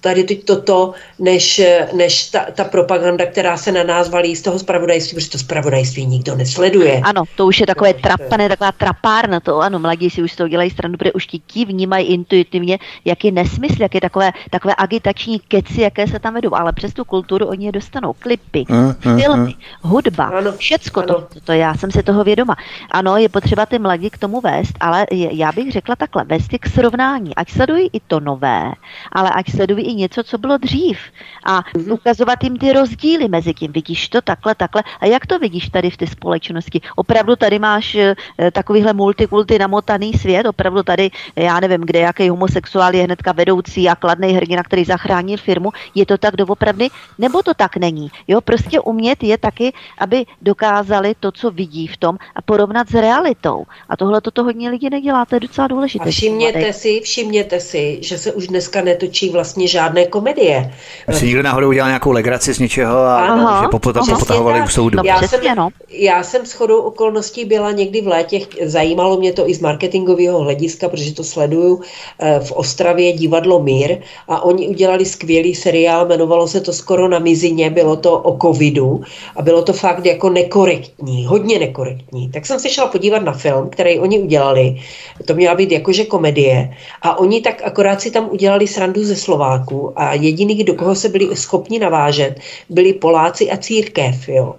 tady teď toto, než, než ta, ta propaganda, která se na nás valí z toho spravodajství, protože to spravodajství nikdo nesleduje. Ano, to už je takové trapané, taková trapárna to, ano, mladí si už to dělají stranu, protože už ti ti vnímají intuitivně, jak je nesmysl, jak je takové, takové agitační keci, jaké se tam vedou, ale přes tu kulturu oni je dostanou. Klipy, mm, filmy, mm. hudba, ano, všecko ano. To, to, já jsem si toho vědoma. Ano, je potřeba ty mladí k tomu vést, ale já bych řekla takhle, vést k srovnání, ať sledují i to nové, ale ať sledují i něco, co bylo dřív a mm. ukazovat jim ty rozdíly mezi tím. Vidíš to takhle, takhle a jak to vidíš tady v té společnosti? Opravdu tady máš e, takovýhle multikulty namotaný svět, opravdu tady, já nevím, kde jaký homosexuál je hnedka vedoucí a kladný hrdina, který zachránil firmu, je to tak doopravdy, nebo to tak není? Jo, prostě umět je taky, aby dokázali to, co vidí v tom a porovnat s realitou. A tohle toto hodně lidí nedělá, to je docela důležité. A všimněte si, všimněte si, že se už dneska netočí vlastně žádné komedie. Si někdo náhodou udělal nějakou legraci z něčeho a aha, že popotahovali u soudu. No, já, jsem, no. já jsem shodou okolností byla někdy v létě, zajímalo mě to i z marketingového hlediska, protože to sleduju eh, v Ostravě divadlo Mír a oni udělali skvělý seriál, jmenovalo se to skoro na mizině, bylo to o covidu a bylo to fakt jako nekorektní, hodně nekorektní. Tak jsem se šla podívat na film, který oni udělali. To měla být jakože komedie. A oni tak akorát si tam udělali srandu ze Slováku a jediný, do koho se byli schopni navážet, byli Poláci a církev, jo.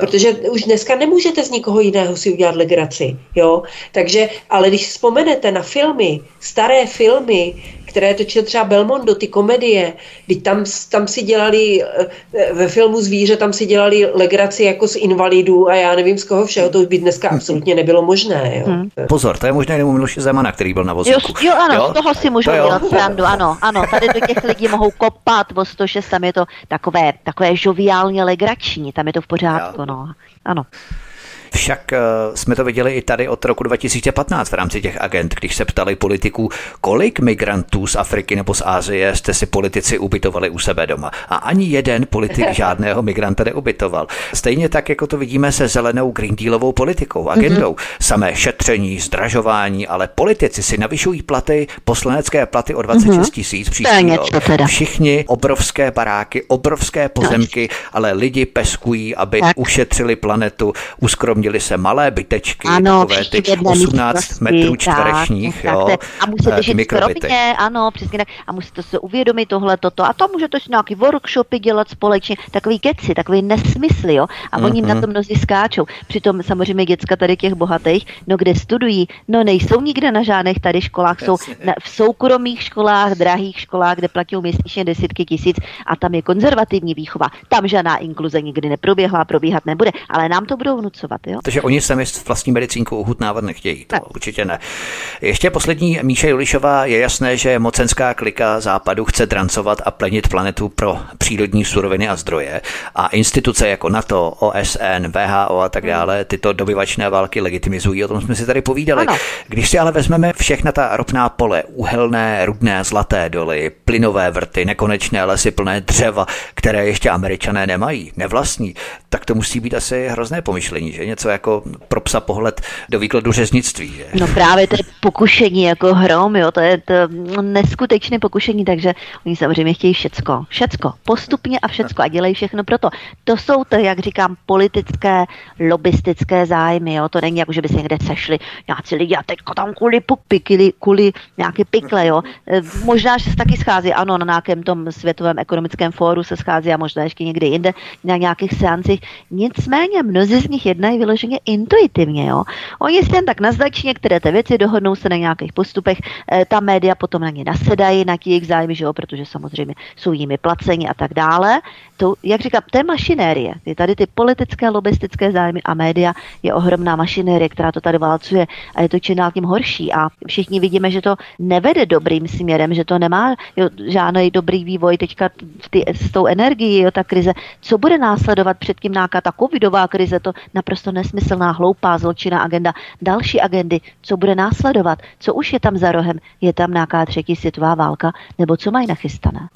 Protože už dneska nemůžete z nikoho jiného si udělat legraci, jo. Takže, ale když vzpomenete na filmy, staré filmy, které točil třeba Belmondo, ty komedie, kdy tam, tam si dělali eh, ve filmu Zvíře, tam si dělali legraci jako z invalidů a já nevím z koho všeho, to už by dneska absolutně nebylo možné. Jo. Hmm. Pozor, to je možná jenom Miloše Zemana, který byl na vozíku. Jo, jo ano, jo? z toho si můžu dělat srandu, ano, ano, tady do těch lidí mohou kopat, o 106, tam je to takové, takové žoviálně legrační, tam je to v pořádku, jo. no, ano. Však eh, jsme to viděli i tady od roku 2015 v rámci těch agent, když se ptali politiků, kolik migrantů z Afriky nebo z Ázie jste si politici ubytovali u sebe doma. A ani jeden politik žádného migranta neubytoval. Stejně tak, jako to vidíme se zelenou Green Dealovou politikou, agendou. Mm-hmm. Samé šetření, zdražování, ale politici si navyšují platy, poslanecké platy o 26 mm-hmm. tisíc příští rok. Všichni obrovské baráky, obrovské pozemky, ale lidi peskují, aby tak. ušetřili planetu, uskromnili Usadili se malé bytečky, ano, takové ty 18 metrů čtverečních, tak, jo, a musíte žít skromně, ano, přesně tak, a musíte se uvědomit tohle, toto, a to můžete si nějaký workshopy dělat společně, takový keci, takový nesmysl, jo, a oni mm-hmm. na to mnozí skáčou. Přitom samozřejmě děcka tady těch bohatých, no kde studují, no nejsou nikde na žádných tady školách, jsou na, v soukromých školách, drahých školách, kde platí měsíčně desítky tisíc a tam je konzervativní výchova. Tam žádná inkluze nikdy neproběhla, probíhat nebude, ale nám to budou vnucovat. Jo? Takže oni sami vlastní medicínku uhutnávat nechtějí. To ne. určitě ne. Ještě poslední Míše Julišová. Je jasné, že mocenská klika západu chce drancovat a plenit planetu pro přírodní suroviny a zdroje. A instituce jako NATO, OSN, VHO a tak hmm. dále tyto dobyvačné války legitimizují. O tom jsme si tady povídali. Ano. Když si ale vezmeme všechna ta ropná pole, uhelné, rudné, zlaté doly, plynové vrty, nekonečné lesy plné dřeva, které ještě američané nemají, nevlastní, tak to musí být asi hrozné pomyšlení, že něco jako pro psa pohled do výkladu řeznictví. Že? No právě to je pokušení jako hrom, jo, to je to neskutečné pokušení, takže oni samozřejmě chtějí všecko, všecko, postupně a všecko a dělají všechno pro to. Jsou to, jak říkám, politické, lobistické zájmy, jo, to není jako, že by se někde sešli nějací lidi a teďko tam kvůli pikli, kvůli nějaké pikle, jo. E, možná, že se taky schází, ano, na nějakém tom světovém ekonomickém fóru se schází a možná ještě někde jinde, na nějakých seancích. Nicméně mnozí z nich jednají vyloženě intuitivně. Jo? Oni si jen tak naznačí některé ty věci, dohodnou se na nějakých postupech, e, ta média potom na ně nasedají, na jejich zájmy, že jo? protože samozřejmě jsou jimi placeni a tak dále. To, jak říkám, to je mašinérie. Ty tady ty politické, lobistické zájmy a média je ohromná mašinérie, která to tady válcuje a je to čím dál tím horší. A všichni vidíme, že to nevede dobrým směrem, že to nemá jo, žádný dobrý vývoj teďka ty, s tou energií, jo, ta krize. Co bude následovat předtím nějaká ta covidová krize, to naprosto nesmyslná, hloupá, zločinná agenda, další agendy, co bude následovat, co už je tam za rohem, je tam nějaká třetí světová válka, nebo co mají nachystané?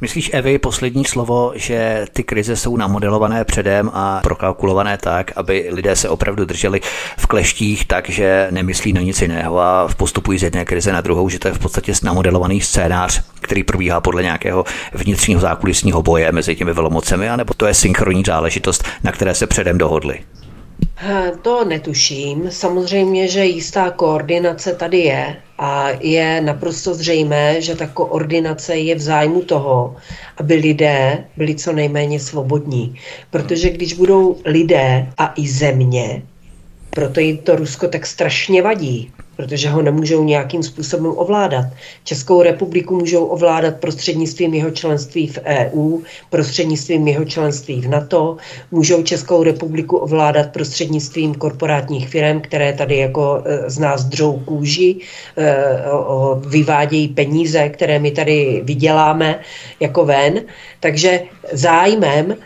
Myslíš, Evy, poslední slovo, že ty krize jsou namodelované předem a prokalkulované tak, aby lidé se opravdu drželi v kleštích tak, že nemyslí na nic jiného a postupují z jedné krize na druhou, že to je v podstatě namodelovaný scénář, který probíhá podle nějakého vnitřního zákulisního boje mezi těmi velmocemi, anebo to je synchronní záležitost, na které se předem dohodli? To netuším. Samozřejmě, že jistá koordinace tady je a je naprosto zřejmé, že ta koordinace je v zájmu toho, aby lidé byli co nejméně svobodní. Protože když budou lidé a i země, proto jim to Rusko tak strašně vadí, protože ho nemůžou nějakým způsobem ovládat. Českou republiku můžou ovládat prostřednictvím jeho členství v EU, prostřednictvím jeho členství v NATO, můžou Českou republiku ovládat prostřednictvím korporátních firm, které tady jako e, z nás dřou kůži, e, vyvádějí peníze, které my tady vyděláme jako ven. Takže zájmem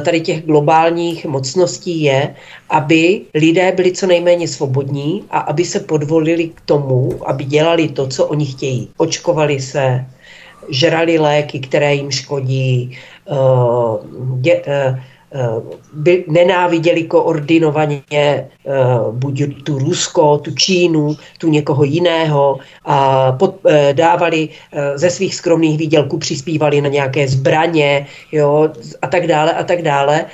tady těch globálních mocností je, aby lidé byli co nejméně svobodní a aby se podvolili k tomu, aby dělali to, co oni chtějí. Očkovali se, žrali léky, které jim škodí, uh, dě, Eh, by nenáviděli koordinovaně eh, buď tu Rusko, tu Čínu, tu někoho jiného a pod, eh, dávali ze svých skromných výdělků, přispívali na nějaké zbraně jo, a tak dále a tak dále.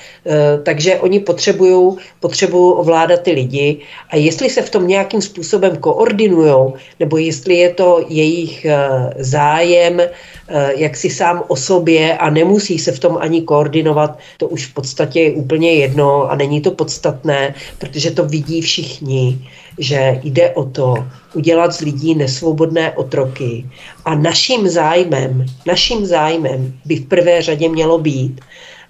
Takže oni potřebují potřebují ovládat ty lidi a jestli se v tom nějakým způsobem koordinují, nebo jestli je to jejich zájem, jak si sám o sobě a nemusí se v tom ani koordinovat, to už v podstatě je úplně jedno a není to podstatné, protože to vidí všichni, že jde o to udělat z lidí nesvobodné otroky. A naším zájmem, naším zájmem by v prvé řadě mělo být,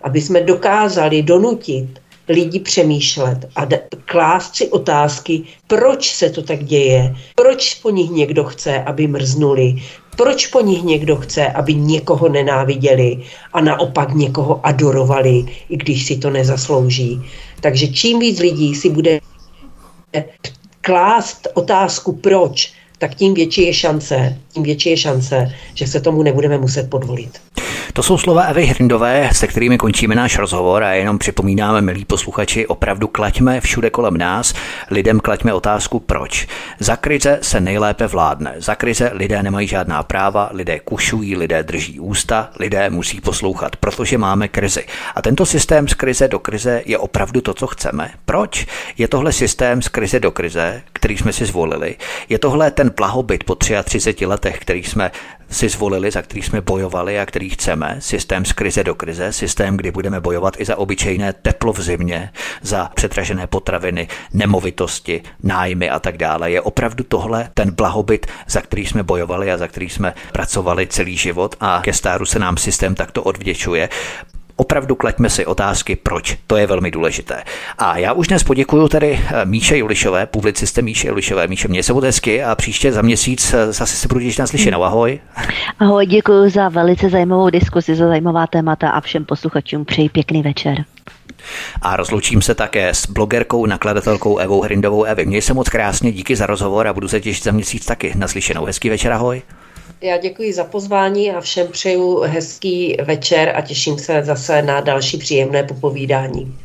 aby jsme dokázali donutit lidi přemýšlet a klást si otázky, proč se to tak děje, proč po nich někdo chce, aby mrznuli, proč po nich někdo chce, aby někoho nenáviděli a naopak někoho adorovali, i když si to nezaslouží. Takže čím víc lidí si bude klást otázku proč, tak tím větší je šance, tím větší je šance, že se tomu nebudeme muset podvolit. To jsou slova Evy Hrindové, se kterými končíme náš rozhovor a jenom připomínáme, milí posluchači, opravdu klaďme všude kolem nás, lidem klaďme otázku proč. Za krize se nejlépe vládne. Za krize lidé nemají žádná práva, lidé kušují, lidé drží ústa, lidé musí poslouchat, protože máme krizi. A tento systém z krize do krize je opravdu to, co chceme. Proč? Je tohle systém z krize do krize, který jsme si zvolili? Je tohle ten blahobyt po 33 letech, který jsme si zvolili, za který jsme bojovali a který chceme, systém z krize do krize, systém, kdy budeme bojovat i za obyčejné teplo v zimě, za přetražené potraviny, nemovitosti, nájmy a tak dále. Je opravdu tohle ten blahobyt, za který jsme bojovali a za který jsme pracovali celý život a ke stáru se nám systém takto odvděčuje opravdu kleďme si otázky, proč. To je velmi důležité. A já už dnes poděkuji tedy eh, Míše Julišové, publiciste Míše Julišové. Míše, mě se hezky a příště za měsíc eh, zase se budu těšit naslyšenou. Ahoj. Ahoj, děkuji za velice zajímavou diskusi, za zajímavá témata a všem posluchačům přeji pěkný večer. A rozloučím se také s blogerkou, nakladatelkou Evou Hrindovou. Evi, měj se moc krásně, díky za rozhovor a budu se těšit za měsíc taky naslyšenou. Hezký večer, ahoj. Já děkuji za pozvání a všem přeju hezký večer a těším se zase na další příjemné popovídání.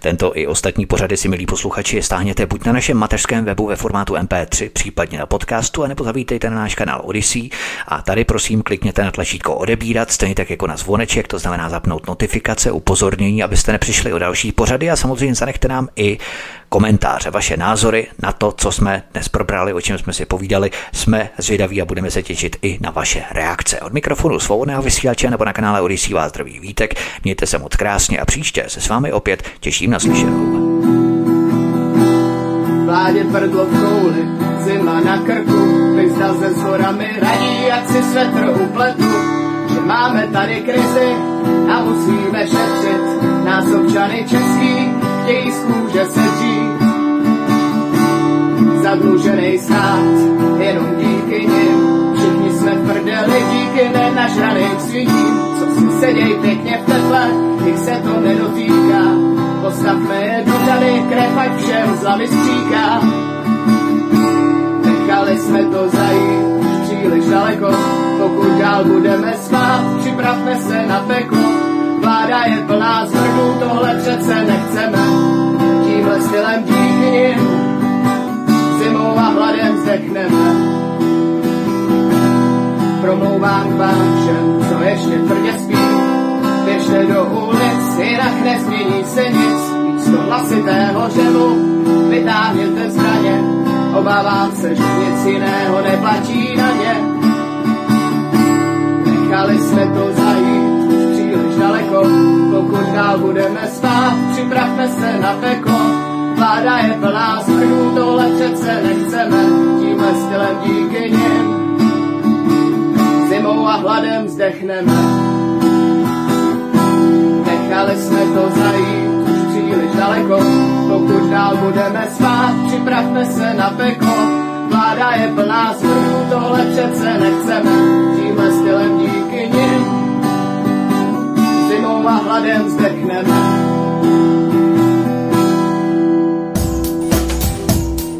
Tento i ostatní pořady si, milí posluchači, stáhněte buď na našem mateřském webu ve formátu MP3, případně na podcastu, anebo zavítejte na náš kanál Odyssey a tady prosím klikněte na tlačítko odebírat, stejně tak jako na zvoneček, to znamená zapnout notifikace, upozornění, abyste nepřišli o další pořady a samozřejmě zanechte nám i komentáře, vaše názory na to, co jsme dnes probrali, o čem jsme si povídali. Jsme zvědaví a budeme se těšit i na vaše reakce. Od mikrofonu svobodného vysílače nebo na kanále Odisí vás zdraví Vítek. Mějte se moc krásně a příště se s vámi opět těším na slyšenou. Vládě prdlo v kouli, zima na krku, vyzda se s horami radí, jak si svetr upletu, že máme tady krizi a musíme šetřit nás občany český, chtějí z kůže sedřít. Zadlužený stát, jenom díky nim, všichni jsme prdeli díky nenažraným si seděj pěkně v teple, jich se to nedotýká. Postavme je do řady, krev ať všem z hlavy stříká. Nechali jsme to zajít příliš daleko, pokud dál budeme spát, připravme se na peklo. Vláda je plná zvrhů, tohle přece nechceme. Tímhle stylem díky nim zimou a hladem zdechneme. Promlouvám vám všem, co ještě tvrdě spí, běžte do ulic, jinak nezmění se nic. Místo hlasitého řevu vytáhněte zbraně, obávám se, že nic jiného neplatí na ně. Nechali jsme to zajít už příliš daleko, pokud dál budeme spát, připravme se na peklo. Vláda je plná zvrhů, tohle přece nechceme, tímhle stylem díky nim. Zimou a hladem zdechneme. Nechali jsme to zajít už příliš daleko, pokud dál budeme spát, připravme se na peklo. Vláda je plná zvrhů, tohle přece nechceme, tímhle stylem díky nim. Zimou a hladem zdechneme.